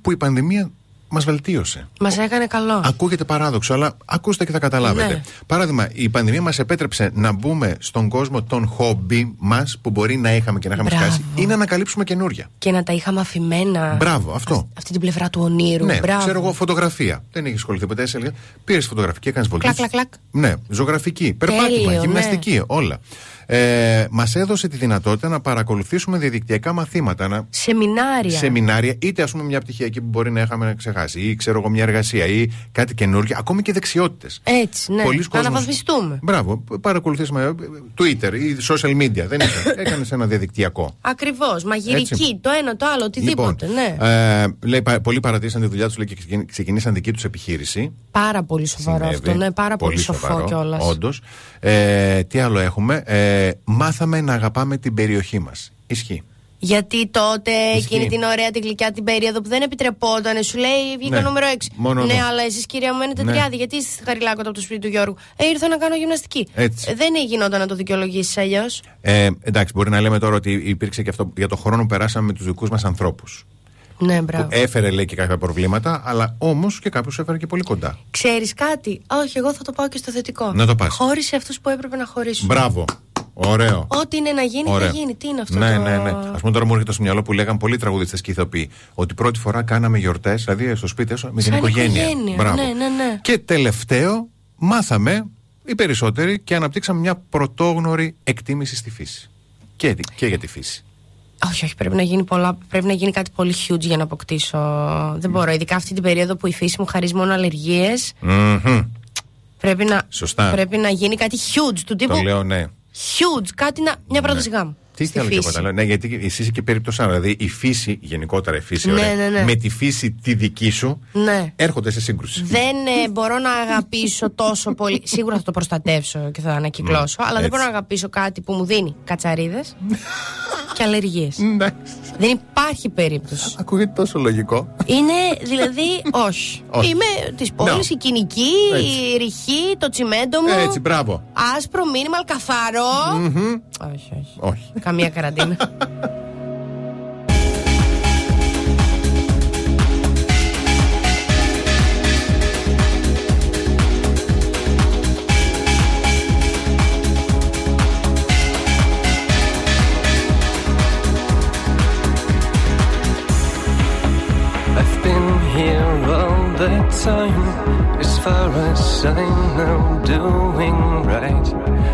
Speaker 2: που η πανδημία μας βελτίωσε.
Speaker 3: Μας έκανε καλό.
Speaker 2: Ακούγεται παράδοξο, αλλά ακούστε και θα καταλάβετε.
Speaker 3: Ναι.
Speaker 2: Παράδειγμα, η πανδημία μας επέτρεψε να μπούμε στον κόσμο των χόμπι μας που μπορεί να είχαμε και να είχαμε
Speaker 3: Μπράβο.
Speaker 2: σκάσει ή να ανακαλύψουμε καινούρια.
Speaker 3: Και να τα είχαμε αφημένα.
Speaker 2: Μπράβο, αυτό.
Speaker 3: Αυτή την πλευρά του ονείρου.
Speaker 2: Ναι,
Speaker 3: Μπράβο.
Speaker 2: ξέρω εγώ, φωτογραφία. Δεν έχεις ασχοληθεί ποτέ, σε Πήρες φωτογραφική, έκανες βολτή.
Speaker 3: Κλακ, κλακ, κλακ.
Speaker 2: Ναι, ζωγραφική, περπάτημα,
Speaker 3: Τέλειο, ναι.
Speaker 2: γυμναστική, όλα. Ε, Μας έδωσε τη δυνατότητα να παρακολουθήσουμε διαδικτυακά μαθήματα, να
Speaker 3: Σεμινάρια.
Speaker 2: σεμινάρια, είτε ας πούμε μια πτυχιακή που μπορεί να είχαμε ξεχάσει, ή ξέρω εγώ μια εργασία, ή κάτι καινούργιο, ακόμη και δεξιότητες.
Speaker 3: Έτσι, ναι.
Speaker 2: Πολλοί
Speaker 3: Να
Speaker 2: κόσμος-
Speaker 3: αναβαθμιστούμε.
Speaker 2: Μπράβο, παρακολουθήσουμε ε, Twitter ή social media. Δεν έκανες ένα διαδικτυακό.
Speaker 3: Ακριβώς. Μαγειρική,
Speaker 2: Έτσι.
Speaker 3: το ένα, το άλλο, οτιδήποτε. ναι.
Speaker 2: ε, λέει, πα- πολλοί παρατήρησαν τη δουλειά τους και ξεκινήσαν- ξεκινήσαν δική τους επιχείρηση.
Speaker 3: Πάρα πολύ σοβαρό
Speaker 2: Συνέβη.
Speaker 3: αυτό. Ναι, πάρα πολύ, σοφό κιόλας.
Speaker 2: Όντως. Ε, τι άλλο έχουμε. Ε, μάθαμε να αγαπάμε την περιοχή μας. Ισχύει.
Speaker 3: Γιατί τότε
Speaker 2: Ισχύει.
Speaker 3: εκείνη την ωραία την γλυκιά την περίοδο που δεν επιτρεπόταν, σου λέει βγήκα
Speaker 2: Ναι.
Speaker 3: νούμερο 6.
Speaker 2: Μόνο
Speaker 3: ναι,
Speaker 2: εδώ.
Speaker 3: αλλά εσείς κυρία μου μένετε
Speaker 2: Ναι.
Speaker 3: τριάδι. Γιατί είστε στη Χαριλάκωτα από το σπίτι του Γιώργου; Ε, ήρθα να κάνω γυμναστική.
Speaker 2: Έτσι.
Speaker 3: Ε, δεν γινόταν να το δικαιολογήσεις αλλιώς.
Speaker 2: Ε, εντάξει, μπορεί να λέμε τώρα ότι υπήρξε και αυτό για το χρόνο που περάσαμε με τους δικούς μας ανθρώπους.
Speaker 3: Ναι, μπράβο.
Speaker 2: Έφερε λέει και κάποια προβλήματα, αλλά όμως και κάποιος έφερε και πολύ κοντά.
Speaker 3: Ξέρεις κάτι; Όχι, εγώ θα το πάω και στο θετικό.
Speaker 2: Να το πας.
Speaker 3: Χώρισε αυτούς που έπρεπε να χωρίσουν.
Speaker 2: Μπράβο. Ωραίο.
Speaker 3: Ό,τι είναι να γίνει,
Speaker 2: Ωραία.
Speaker 3: θα γίνει. Τι είναι αυτό
Speaker 2: ναι,
Speaker 3: το.
Speaker 2: ναι, ναι. Α πούμε τώρα μου έρχεται στο μυαλό που λέγαν πολλοί τραγουδιστές και ηθοποιοί ότι πρώτη φορά κάναμε γιορτές, δηλαδή στο σπίτι έσω, με την
Speaker 3: Σαν
Speaker 2: οικογένεια.
Speaker 3: οικογένεια.
Speaker 2: Μπράβο.
Speaker 3: Ναι, ναι, ναι.
Speaker 2: Και τελευταίο, μάθαμε οι περισσότεροι και αναπτύξαμε μια πρωτόγνωρη εκτίμηση στη φύση. Και, και για τη φύση.
Speaker 3: Όχι, όχι, πρέπει να γίνει πολλά. Πρέπει να γίνει κάτι πολύ huge για να αποκτήσω. Δεν μπορώ. Ειδικά αυτή την περίοδο που η φύση μου χαρίζει μόνο αλλεργίες.
Speaker 2: Μμμ.
Speaker 3: Πρέπει να,
Speaker 2: Σωστά.
Speaker 3: πρέπει να γίνει κάτι huge του τύπου.
Speaker 2: Το λέω, ναι.
Speaker 3: Huge, κάτι να. Μια πρόταση γάμου.
Speaker 2: Τι
Speaker 3: στη
Speaker 2: θέλω και
Speaker 3: φύση.
Speaker 2: εγώ να λέω. Ναι, γιατί εσύ είσαι και περίπτωση Δηλαδή η φύση, γενικότερα η φύση,
Speaker 3: Ναι,
Speaker 2: ωραία,
Speaker 3: ναι, ναι.
Speaker 2: με τη φύση τη δική σου
Speaker 3: Ναι.
Speaker 2: έρχονται σε σύγκρουση.
Speaker 3: Δεν ε, μπορώ να αγαπήσω τόσο πολύ. Σίγουρα θα το προστατεύσω και θα ανακυκλώσω,
Speaker 2: Μμ,
Speaker 3: αλλά δεν
Speaker 2: έτσι.
Speaker 3: μπορώ να αγαπήσω κάτι που μου δίνει κατσαρίδες και αλλεργίες.
Speaker 2: Ναι.
Speaker 3: Δεν υπάρχει περίπτωση.
Speaker 2: Ακούγεται τόσο λογικό.
Speaker 3: Είναι δηλαδή, όχι.
Speaker 2: Όχι.
Speaker 3: Είμαι της πόλης,
Speaker 2: No.
Speaker 3: η κοινική,
Speaker 2: Έτσι.
Speaker 3: η ρηχή, το τσιμέντο μου.
Speaker 2: Έτσι, μπράβο.
Speaker 3: Άσπρο, μίνιμαλ, καθαρό.
Speaker 2: Μμμ.
Speaker 3: Όχι, όχι.
Speaker 2: Όχι.
Speaker 13: con la mia carátena. time as far as I know doing right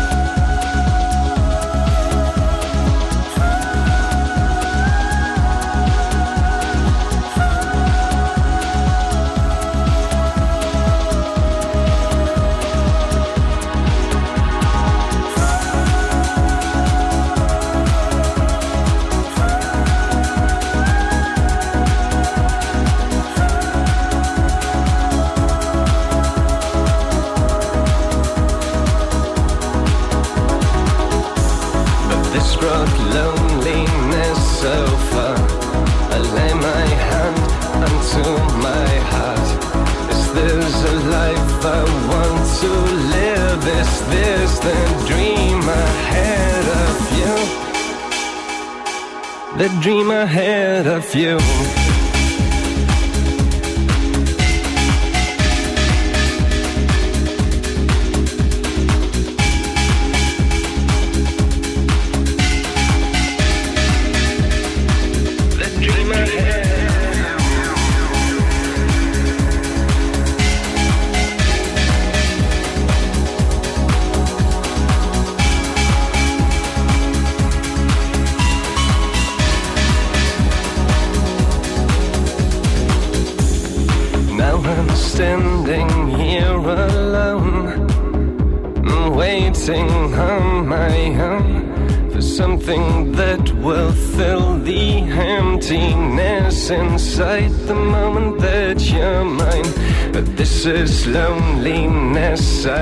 Speaker 13: The dream ahead of you.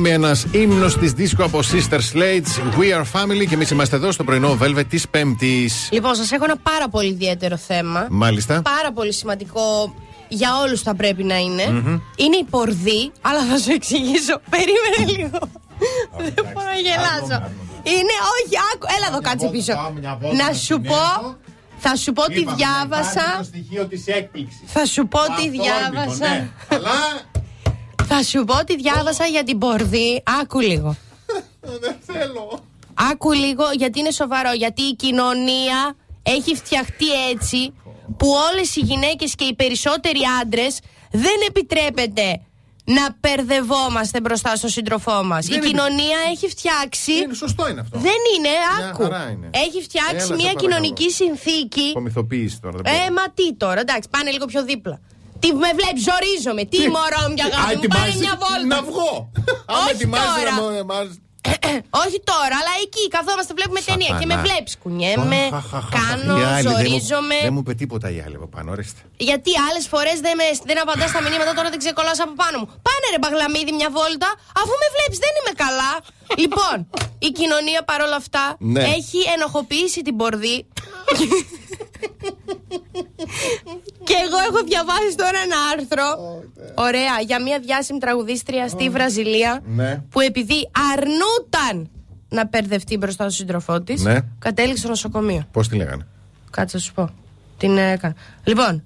Speaker 2: Ακόμη ένας ύμνος της δίσκο από Sister Slates, We Are Family και εμείς είμαστε εδώ στο πρωινό Velvet της Πέμπτης.
Speaker 3: Λοιπόν, σας έχω ένα πάρα πολύ ιδιαίτερο θέμα.
Speaker 2: Μάλιστα.
Speaker 3: Πάρα πολύ σημαντικό για όλους θα πρέπει να είναι.
Speaker 2: Μμμ.
Speaker 3: Είναι η πορδί, αλλά θα σου εξηγήσω. Περίμενε λίγο. Δεν μπορώ να γελάσω. Είναι, όχι, άκου, έλα εδώ κάτσε πίσω. Να σου πω, θα σου πω τι διάβασα.
Speaker 2: στοιχείο της έκπληξης.
Speaker 3: Θα σου πω τι διάβασα.
Speaker 2: Αλλά
Speaker 3: Θα σου πω τι διάβασα για την πορδί. Άκου λίγο.
Speaker 2: δεν θέλω.
Speaker 3: Άκου λίγο γιατί είναι σοβαρό. Γιατί η κοινωνία έχει φτιαχτεί έτσι που όλες οι γυναίκες και οι περισσότεροι άντρες δεν επιτρέπεται να περδευόμαστε μπροστά στον σύντροφό μας.
Speaker 2: Δεν
Speaker 3: η
Speaker 2: είναι-
Speaker 3: κοινωνία έχει φτιάξει...
Speaker 2: Είναι σωστό είναι αυτό.
Speaker 3: Δεν είναι,
Speaker 2: Μια
Speaker 3: άκου.
Speaker 2: χαρά είναι.
Speaker 3: Έχει φτιάξει
Speaker 2: Έλα, σε
Speaker 3: μια
Speaker 2: παρακαλώ.
Speaker 3: κοινωνική συνθήκη.
Speaker 2: Κομιθοποίηση τώρα. δεν
Speaker 3: Ε,
Speaker 2: μπορώ.
Speaker 3: μα τι τώρα, εντάξει, πάνε λίγο πιο δίπλα. Τι με βλέπεις, ζορίζομαι. Τι μωρό μου για
Speaker 2: Α,
Speaker 3: αγάπη μου, πάνε
Speaker 2: ετοιμάζεσαι
Speaker 3: μια βόλτα.
Speaker 2: Να βγω. Άμα
Speaker 3: Όχι
Speaker 2: ετοιμάζεσαι
Speaker 3: τώρα.
Speaker 2: να μου- εμάς-
Speaker 3: Όχι τώρα, αλλά εκεί καθόμαστε, βλέπουμε ταινία και με
Speaker 2: Σατανά.
Speaker 3: βλέπει. Κουνιέμαι,
Speaker 2: Αχ, αχ, αχ,
Speaker 3: κάνω,
Speaker 2: οι άλλοι δεν μου-
Speaker 3: ζορίζομαι.
Speaker 2: Δεν μου είπε τίποτα οι άλλοι από πάνω, ορίστε.
Speaker 3: Γιατί άλλες φορές δεν, με, δεν απαντάς στα μηνύματα, τώρα δεν ξεκολλάς από πάνω μου. Πάνε ρε μπαγλαμίδι μια βόλτα, αφού με βλέπεις, δεν είμαι καλά. λοιπόν, η κοινωνία παρόλα αυτά
Speaker 2: Ναι.
Speaker 3: έχει ενοχοποιήσει την πορδί. και εγώ έχω διαβάσει τώρα ένα άρθρο. Ωραία, για μια διάσημη τραγουδίστρια στη Βραζιλία.
Speaker 2: Ναι.
Speaker 3: Που επειδή αρνούταν να περδευτεί μπροστά στον σύντροφό της,
Speaker 2: Ναι.
Speaker 3: κατέληξε στο νοσοκομείο.
Speaker 2: Πώς τη λέγανε;
Speaker 3: Κάτσε να σου πω. Την έκανα. Λοιπόν,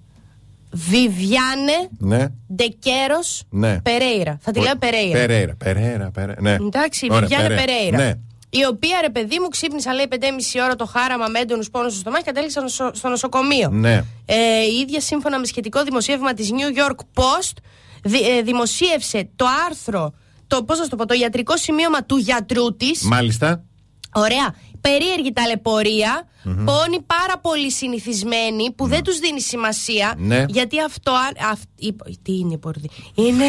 Speaker 3: Βιβιάνε
Speaker 2: Ναι.
Speaker 3: Ντεκέρο
Speaker 2: Ναι.
Speaker 3: Περέιρα. Θα τη λέω Περέιρα.
Speaker 2: Περέιρα, Περέιρα, Περέιρα. Ναι.
Speaker 3: Εντάξει,
Speaker 2: Ωραία,
Speaker 3: Βιβιάνε
Speaker 2: Περέ-
Speaker 3: Περέιρα.
Speaker 2: Ναι.
Speaker 3: Η οποία ρε παιδί μου ξύπνησα λέει 5,5 ώρα το χάραμα με έντονους πόνους στο στομάχι και κατέληξε στο νοσο- στο νοσοκομείο.
Speaker 2: Ναι.
Speaker 3: Ε, η ίδια σύμφωνα με σχετικό δημοσίευμα της New York Post δη- ε, δημοσίευσε το άρθρο, το, πώς να σου το πω, το ιατρικό σημείωμα του γιατρού της
Speaker 2: Μάλιστα.
Speaker 3: Ωραία. Περίεργη ταλαιπωρία.
Speaker 2: Μμμ.
Speaker 3: Πόνοι πάρα πολύ συνηθισμένοι που δεν τους δίνει σημασία.
Speaker 2: Ναι.
Speaker 3: Γιατί αυτό. α- αυ- η- τι είναι η πορδί. Είναι.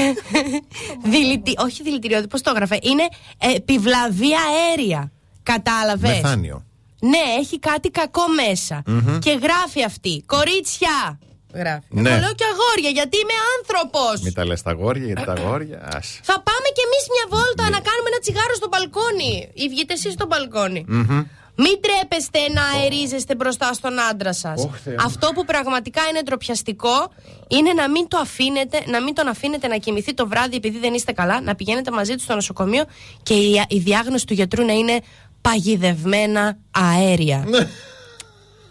Speaker 3: δηλητι, όχι δηλητηριώδη, πώς το έγραφε; Είναι επιβλαβή αέρια. Κατάλαβες;
Speaker 2: Μεθάνιο.
Speaker 3: Ναι, έχει κάτι κακό μέσα.
Speaker 2: Μμμ.
Speaker 3: Και γράφει αυτή. Κορίτσια. Γράφει.
Speaker 2: Ναι.
Speaker 3: Εγώ λέω και αγόρια, γιατί είμαι άνθρωπος.
Speaker 2: Μην τα λες τα αγόρια, γιατί τα αγόρια. άσε.
Speaker 3: Θα πάμε κι εμείς μια βόλτα
Speaker 2: Ναι.
Speaker 3: να κάνουμε ένα τσιγάρο στο μπαλκόνι. Ή βγείτε εσείς στο μπαλκόνι.
Speaker 2: Μμμ.
Speaker 3: Μην τρέπεστε να αερίζεστε μπροστά στον άντρα σας.
Speaker 2: Ωχ, Θεέ μου.
Speaker 3: Αυτό που πραγματικά είναι ντροπιαστικό είναι να μην, το αφήνετε, να μην τον αφήνετε να κοιμηθεί το βράδυ επειδή δεν είστε καλά, να πηγαίνετε μαζί του στο νοσοκομείο και η, η διάγνωση του γιατρού να είναι παγιδευμένα αέρια.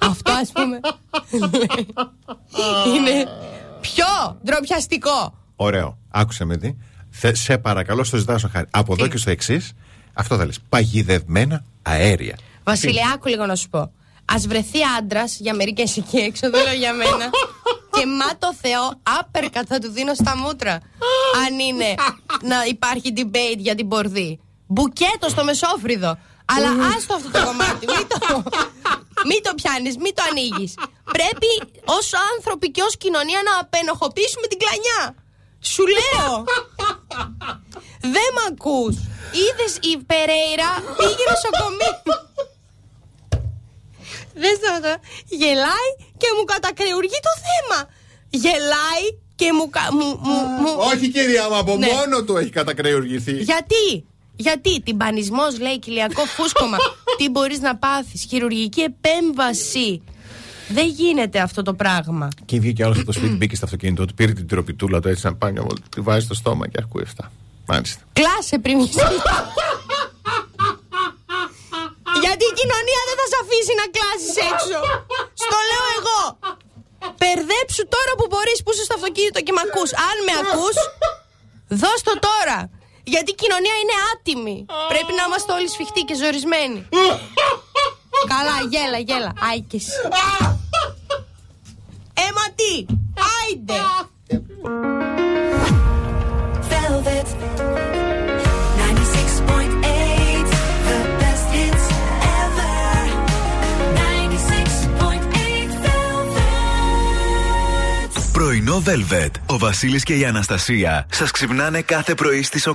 Speaker 2: Ναι.
Speaker 3: Αυτό ας πούμε. είναι πιο ντροπιαστικό.
Speaker 2: Ωραίο. Άκουσε με τι. Θε- σε παρακαλώ, στο ζητάω στο χάρη. Από εδώ και στο εξής, αυτό θα λες. Παγιδευμένα αέρια.
Speaker 3: Βασίλη, άκου λίγο να σου πω. Α βρεθεί άντρας για μερικές εκεί έξω, δεν λέω για μένα. και μα το Θεό, άπερκα θα του δίνω στα μούτρα. αν είναι να υπάρχει debate για την πορδί. Μπουκέτο στο μεσόφριδο. Αλλά άστο αυτό το κομμάτι. Μην το, μην το πιάνεις, μην το ανοίγεις. Πρέπει ως άνθρωποι και ως κοινωνία να απενοχοποιήσουμε την κλανιά. Σου λέω. Δεν μ' ακούς. Είδες η Περέιρα πήγε νοσοκομείο. Δεν σταματά. Γελάει και μου κατακρεουργεί το θέμα. Γελάει και μου. κα- μου, μου, μου-
Speaker 2: Όχι, κυρία μου, από
Speaker 3: Ναι.
Speaker 2: μόνο του έχει κατακρεουργηθεί.
Speaker 3: Γιατί, γιατί, τυμπανισμό λέει, κοιλιακό φούσκωμα. Τι μπορείς να πάθεις, χειρουργική επέμβαση. Δεν γίνεται αυτό το πράγμα.
Speaker 2: Και βγήκε άλλος από το σπίτι, μπήκε στο αυτοκίνητο του, πήρε την τροπιτούλα του έτσι να πάει μια βόλτα, τη βάζει στο στόμα και ακούει αυτά. Μάλιστα.
Speaker 3: Κλάσε πριν βγεις. Γιατί η κοινωνία δεν θα σε αφήσει να κλάσεις έξω. Στο λέω εγώ. Περδέψου τώρα που μπορείς που είσαι στο αυτοκίνητο και με ακούς. Αν με ακούς, δώσ' το τώρα. Γιατί η κοινωνία είναι άτιμη. Πρέπει να είμαστε όλοι σφιχτοί και ζορισμένοι. Καλά, γέλα, γέλα. Άικες. Έμα τι! Άιντε!
Speaker 10: πρωινό Velvet. Ο Βασίλης και η Αναστασία Σας ξυπνάνε κάθε πρωί στις 8.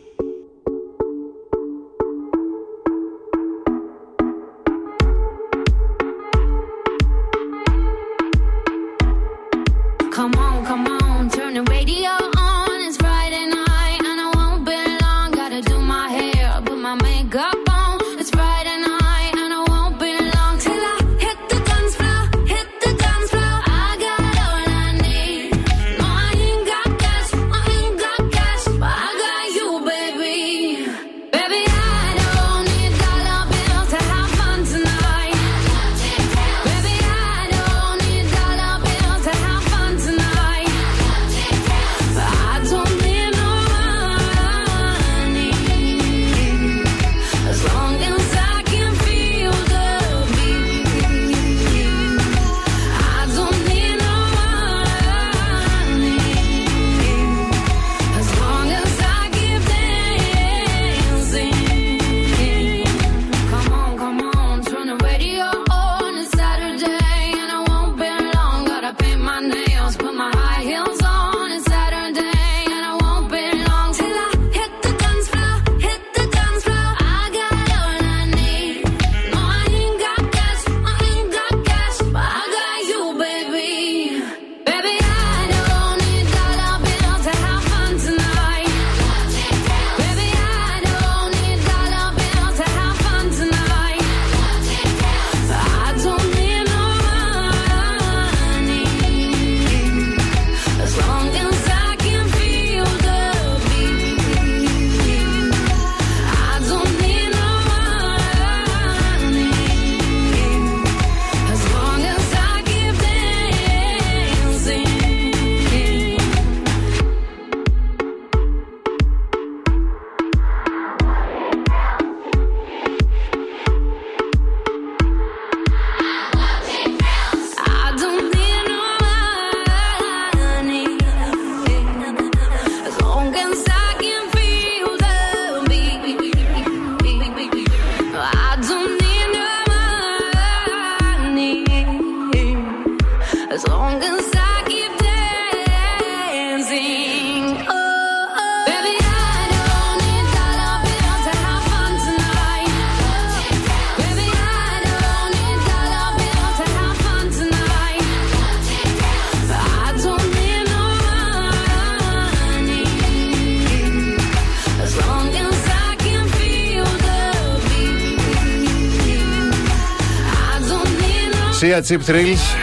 Speaker 5: Need no
Speaker 2: Sia Chip Thrills.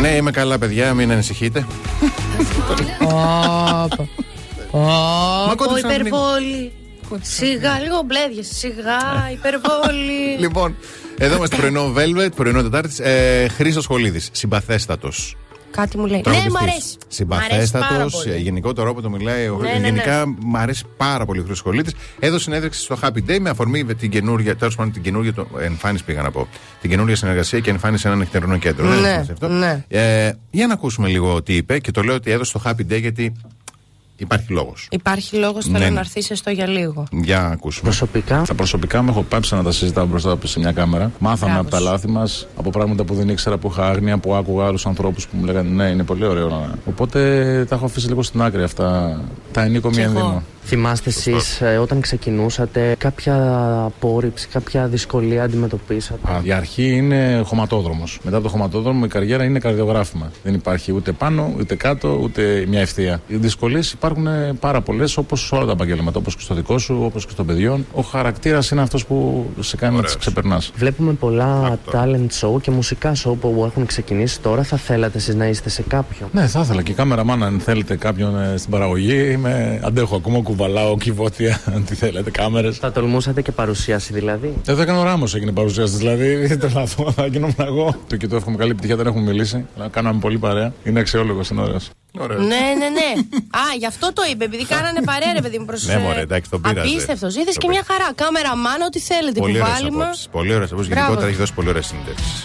Speaker 2: Ναι, είμαι καλά, παιδιά, μην ανησυχείτε.
Speaker 3: Ωπα. Ωπα,
Speaker 2: κόντεψαν λίγο.
Speaker 3: υπερβόλη. Σιγά, λίγο μπλέδιε. Σιγά, υπερβόλη.
Speaker 2: Λοιπόν, εδώ είμαστε πρωινό Velvet, πρωινό Τετάρτης. Ε, Χρήστος Χολίδης, συμπαθέστατος.
Speaker 3: Κάτι μου λέει. Ναι, μ' αρέσει. Μ' αρέσει πάρα
Speaker 2: Συμπαθέστατο,
Speaker 3: πολύ.
Speaker 2: γενικό το τρόπο το μιλάει. ο-
Speaker 3: Ναι, ναι, ναι.
Speaker 2: γενικά μου αρέσει πάρα πολύ ο Χρήστος Χολίδης. Έδωσε συνέντευξη στο Happy Day με αφορμή την καινούργια, τέλος πάντων την καινούργια το, εμφάνιση πήγα να πω. Την καινούργια συνεργασία και εμφάνιση σε ένα νυχτερινό κέντρο. Δεν
Speaker 3: Ναι,
Speaker 2: είναι αυτό.
Speaker 3: ναι.
Speaker 2: Ε, για να ακούσουμε λίγο τι είπε και το λέω ότι έδωσε στο Happy Day γιατί υπάρχει λόγος.
Speaker 3: Υπάρχει λόγος θέλω
Speaker 2: Ναι, ναι.
Speaker 3: να έρθει στο για λίγο.
Speaker 2: Για να ακούσουμε.
Speaker 15: Προσωπικά; Στα προσωπικά μου έχω πάψει να τα συζητάω μπροστά σε μια κάμερα. Μάθαμε
Speaker 3: Μπράβο
Speaker 15: από τα
Speaker 3: σου.
Speaker 15: λάθη μας, από πράγματα που δεν ήξερα, που είχα άγνοια, που άκουγα άλλους ανθρώπους που μου λέγανε Ναι, είναι πολύ ωραίο. να-». Οπότε τα έχω αφήσει λίγο στην άκρη αυτά. Τα ενίκω μία ενδύμα.
Speaker 16: Θυμάστε εσείς όταν ξεκινούσατε κάποια απόρριψη, κάποια δυσκολία αντιμετωπίσατε;
Speaker 15: Α, η αρχή είναι χωματόδρομος. Μετά από το χωματόδρομο η καριέρα είναι καρδιογράφημα. Δεν υπάρχει ούτε πάνω, ούτε κάτω, ούτε μια ευθεία. Οι δυσκολίες υπάρχουν πάρα πολλές όπως σε όλα τα επαγγέλματα. Όπως και στο δικό σου, όπως και των παιδιών. Ο χαρακτήρας είναι αυτός που σε κάνει να τις ξεπερνάς.
Speaker 16: Βλέπουμε πολλά talent show και μουσικά show που έχουν ξεκινήσει τώρα. Θα θέλατε εσείς να είστε σε κάποιο.
Speaker 15: Ναι, θα ήθελα και κάμεραμαν αν θέλετε κάποιον ε, στην παραγωγή. Είμαι, αντέχω ακόμα, κουβαλάω κυβότια, αν τι θέλετε, κάμερες.
Speaker 16: Θα τολμούσατε και παρουσίαση δηλαδή;
Speaker 15: Εδώ έκανε ο Ράμος έγινε παρουσίαση. Δηλαδή, τρελαθώ, θα γίνομαι εγώ. Το και το εύχομαι καλή επιτυχία, δεν έχουμε μιλήσει. Αλλά κάναμε πολύ παρέα. Είναι αξιόλογος, είναι ωραίος.
Speaker 3: Ναι, ναι, ναι. Α, γι' αυτό το είπε, επειδή κάνανε παρέα, ρε παιδί μου προς.
Speaker 2: Ναι, μωρέ, εντάξει, τον πείραζε.
Speaker 3: Απίστευτος. Είδες και μια χαρά. Κάμερα μάνα, ό,τι θέλετε.
Speaker 2: Πολύ ωραίες
Speaker 3: Κουβάλιμα.
Speaker 2: απόψεις. Πολύ ωραίες απόψεις.
Speaker 3: Μπράβο.
Speaker 2: Γενικότερα έχεις δώσει πολύ
Speaker 17: ωραίες
Speaker 9: συνεντεύξεις.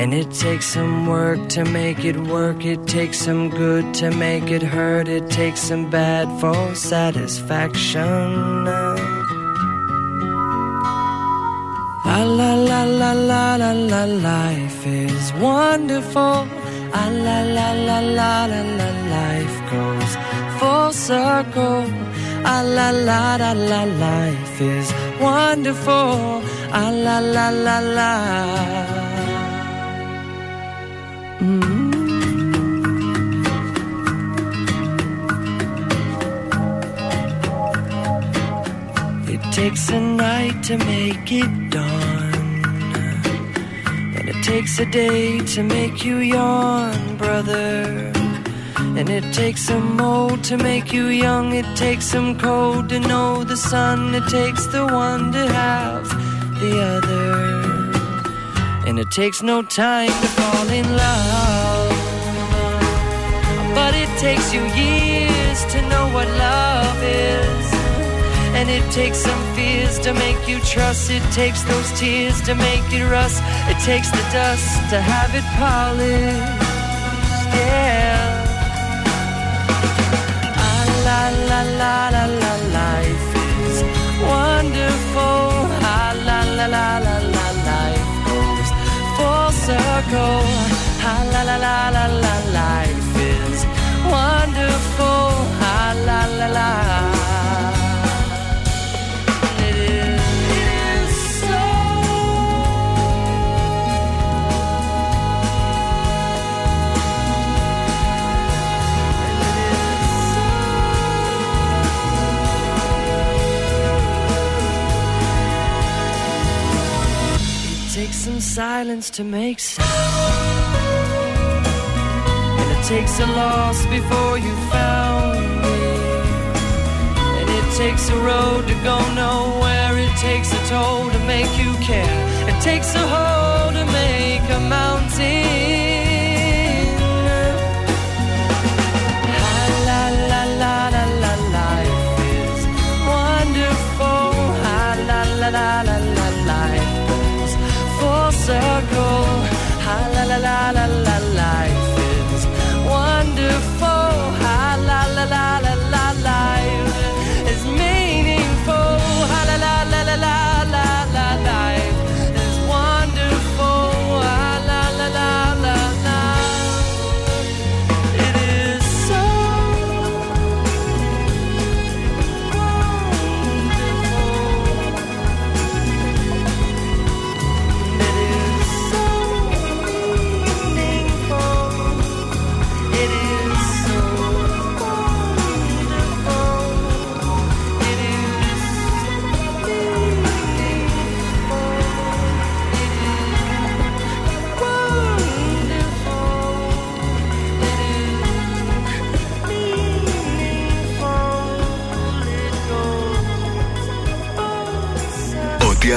Speaker 9: And it takes some work to make it work. It takes some good to make it hurt. It takes some bad for satisfaction. La la la la la la la life is wonderful. Ah la la la la la la life goes full circle. Ah la la la la life is wonderful. Ah la la la la. Mm-hmm. It takes a night to make it dawn. And it takes a day to make you yawn, brother. And it takes some mold to make you young. It takes some cold to know the sun. It takes the one to have the other. And it takes no time to fall in love. But it takes you years to know what love is. And it takes some fears to make you trust. It takes those tears to make it rust. It takes the dust to have it polished. Yeah. Ah, la la la la la life is wonderful. Ah, la la la la circle. Ah, la la la la la life is wonderful. Ah, la la la. Silence to make sound. And it takes a loss before you found me. And it takes a road to go nowhere. It takes a toll to make you care. It takes a hole to make a mountain.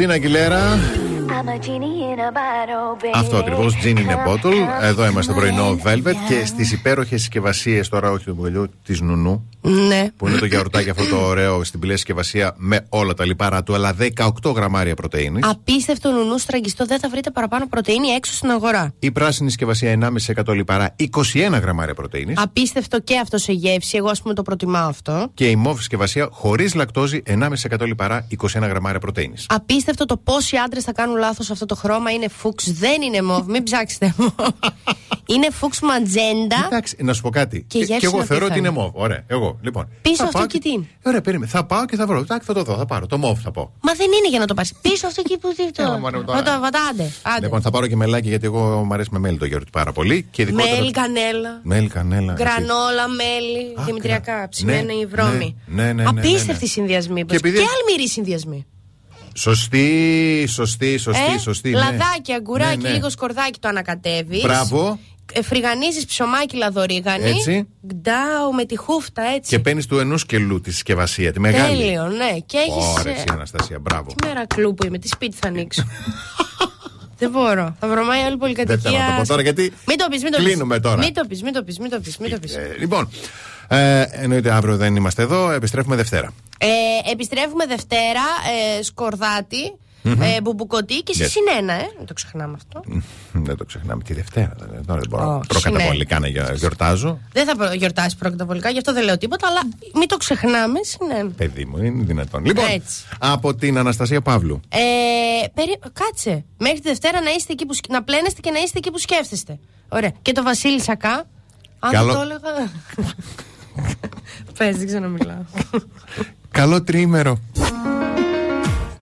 Speaker 5: Just come and set me free, baby.
Speaker 2: Κριστίνα Αγγιλέρα.
Speaker 5: I'm a genie in a bottle, baby.
Speaker 2: Αυτό ακριβώς, Gin in a Bottle. Εδώ είμαστε πρωινό Velvet και στις υπέροχες συσκευασίες τώρα, όχι του μπουλιού, της Νουνού.
Speaker 3: Ναι.
Speaker 2: Που είναι το γιαουρτάκι αυτό το ωραίο στην πλήρη συσκευασία με όλα τα λιπαρά του, αλλά 18 γραμμάρια πρωτενη.
Speaker 3: Απίστευτο νουνού στραγγιστό, δεν θα βρείτε παραπάνω πρωτενη έξω στην αγορά.
Speaker 2: Η πράσινη συσκευασία 1,5% λιπαρά, 21 γραμμάρια πρωτενη.
Speaker 3: Απίστευτο και αυτό σε γεύση. Εγώ, ας πούμε, το προτιμάω αυτό.
Speaker 2: Και η μόφ συσκευασία χωρίς λακτόζη, 1,5% λιπαρά, 21 γραμμάρια πρωτενη.
Speaker 3: Απίστευτο το πόσοι άντρες θα κάνουν λάθος αυτό το χρώμα. Είναι φούξ, δεν είναι μοβ. Μην ψάξετε μοβ. είναι φούξ ματζέντα.
Speaker 2: Εντάξει, να σου πω κάτι.
Speaker 3: Και η γεύση
Speaker 2: εγώ
Speaker 3: είναι
Speaker 2: θεωρώ ότι
Speaker 3: απίθανη.
Speaker 2: είναι μόβ. Ωραία, εγώ λοιπόν.
Speaker 3: Πίσω
Speaker 2: θα
Speaker 3: αυτό
Speaker 2: πάω
Speaker 3: και τι είναι;
Speaker 2: Ωραία, περίμενε. Θα πάω και θα βρω. Εντάξει, θα το δω, θα πάρω. Το μόβ θα πω.
Speaker 3: Μα δεν είναι για να το πάρει. Πίσω αυτό εκεί που τι το.
Speaker 2: Ε, μωρέ, τώρα.
Speaker 3: Να το βατάντε. Άντε.
Speaker 2: Λοιπόν, θα πάρω και μελάκι γιατί εγώ μου αρέσει με μέλι το γιαούρτι πάρα πολύ. Και ειδικότερα-
Speaker 3: Μέλι, κανέλα.
Speaker 2: Μέλι, κανέλα. έτσι.
Speaker 3: Γκρανόλα, μέλι, δημητριακά, ψημένη
Speaker 2: ναι,
Speaker 3: η βρώμη.
Speaker 2: ναι, ναι, ναι, ναι, ναι.
Speaker 3: Απίστευτοι συνδυασμοί. Και,
Speaker 2: επειδή-
Speaker 3: και αλμυροί συνδυασμοί.
Speaker 2: Σωστή, σωστή, σωστή,
Speaker 3: Ε,
Speaker 2: σωστή. ναι.
Speaker 3: Λαδάκι, αγκουράκι,
Speaker 2: Ναι, ναι.
Speaker 3: λίγο σκορδάκι το ανακατεύεις.
Speaker 2: Μπράβο.
Speaker 3: Φρυγανίζεις ψωμάκι λαδορίγανη.
Speaker 2: Έτσι.
Speaker 3: Γκντάου με τη χούφτα έτσι.
Speaker 2: Και παίρνεις του ενός κελού τη συσκευασία, τη μεγάλη.
Speaker 3: Τέλειο, ναι. Και έχεις.
Speaker 2: Ωραία, εσύ, Αναστασία, μπράβο.
Speaker 3: Τι μέρα κλου που είμαι, τι σπίτι θα ανοίξω. Δεν μπορώ. Θα βρωμάει όλη η πολυκατοικία.
Speaker 2: Δεν θέλω να το πω τώρα γιατί.
Speaker 3: Μην το πεις, μην το πεις.
Speaker 2: Κλείνουμε τώρα.
Speaker 3: Μην το πεις, μην το πεις, μην το πεις. Μην το πεις.
Speaker 2: Ε, λοιπόν, ε, εννοείται αύριο δεν είμαστε εδώ, επιστρέφουμε Δευτέρα.
Speaker 3: Ε, επιστρέφουμε Δευτέρα, ε, σκορδάτι,
Speaker 2: Μμμ.
Speaker 3: ε, μπουμπουκωτή και σε
Speaker 2: Yes.
Speaker 3: συνένα, ε. Δεν το ξεχνάμε αυτό.
Speaker 2: Δεν το ξεχνάμε τη Δευτέρα. δεν- Τώρα δεν μπορώ
Speaker 3: Όχι,
Speaker 2: προκαταβολικά να γιο- γιορτάζω.
Speaker 3: Δεν θα προ- γιορτάσει προκαταβολικά, γι' αυτό δεν λέω τίποτα, αλλά μην το ξεχνάμε, συνένα.
Speaker 2: Παιδί μου, είναι δυνατόν. Λοιπόν,
Speaker 3: Έτσι.
Speaker 2: από την Αναστασία Παύλου.
Speaker 3: Ε, περί... Κάτσε. Μέχρι τη Δευτέρα να, είστε εκεί που... σκ- να πλένεστε και να είστε εκεί που σκέφτεστε. Ωραία. Και το Βασίλη Σακά. Αν
Speaker 2: Καλό-
Speaker 3: δεν το έλεγα. Πες, δεν ξέρω να μιλάω.
Speaker 2: Καλό τρίμερο.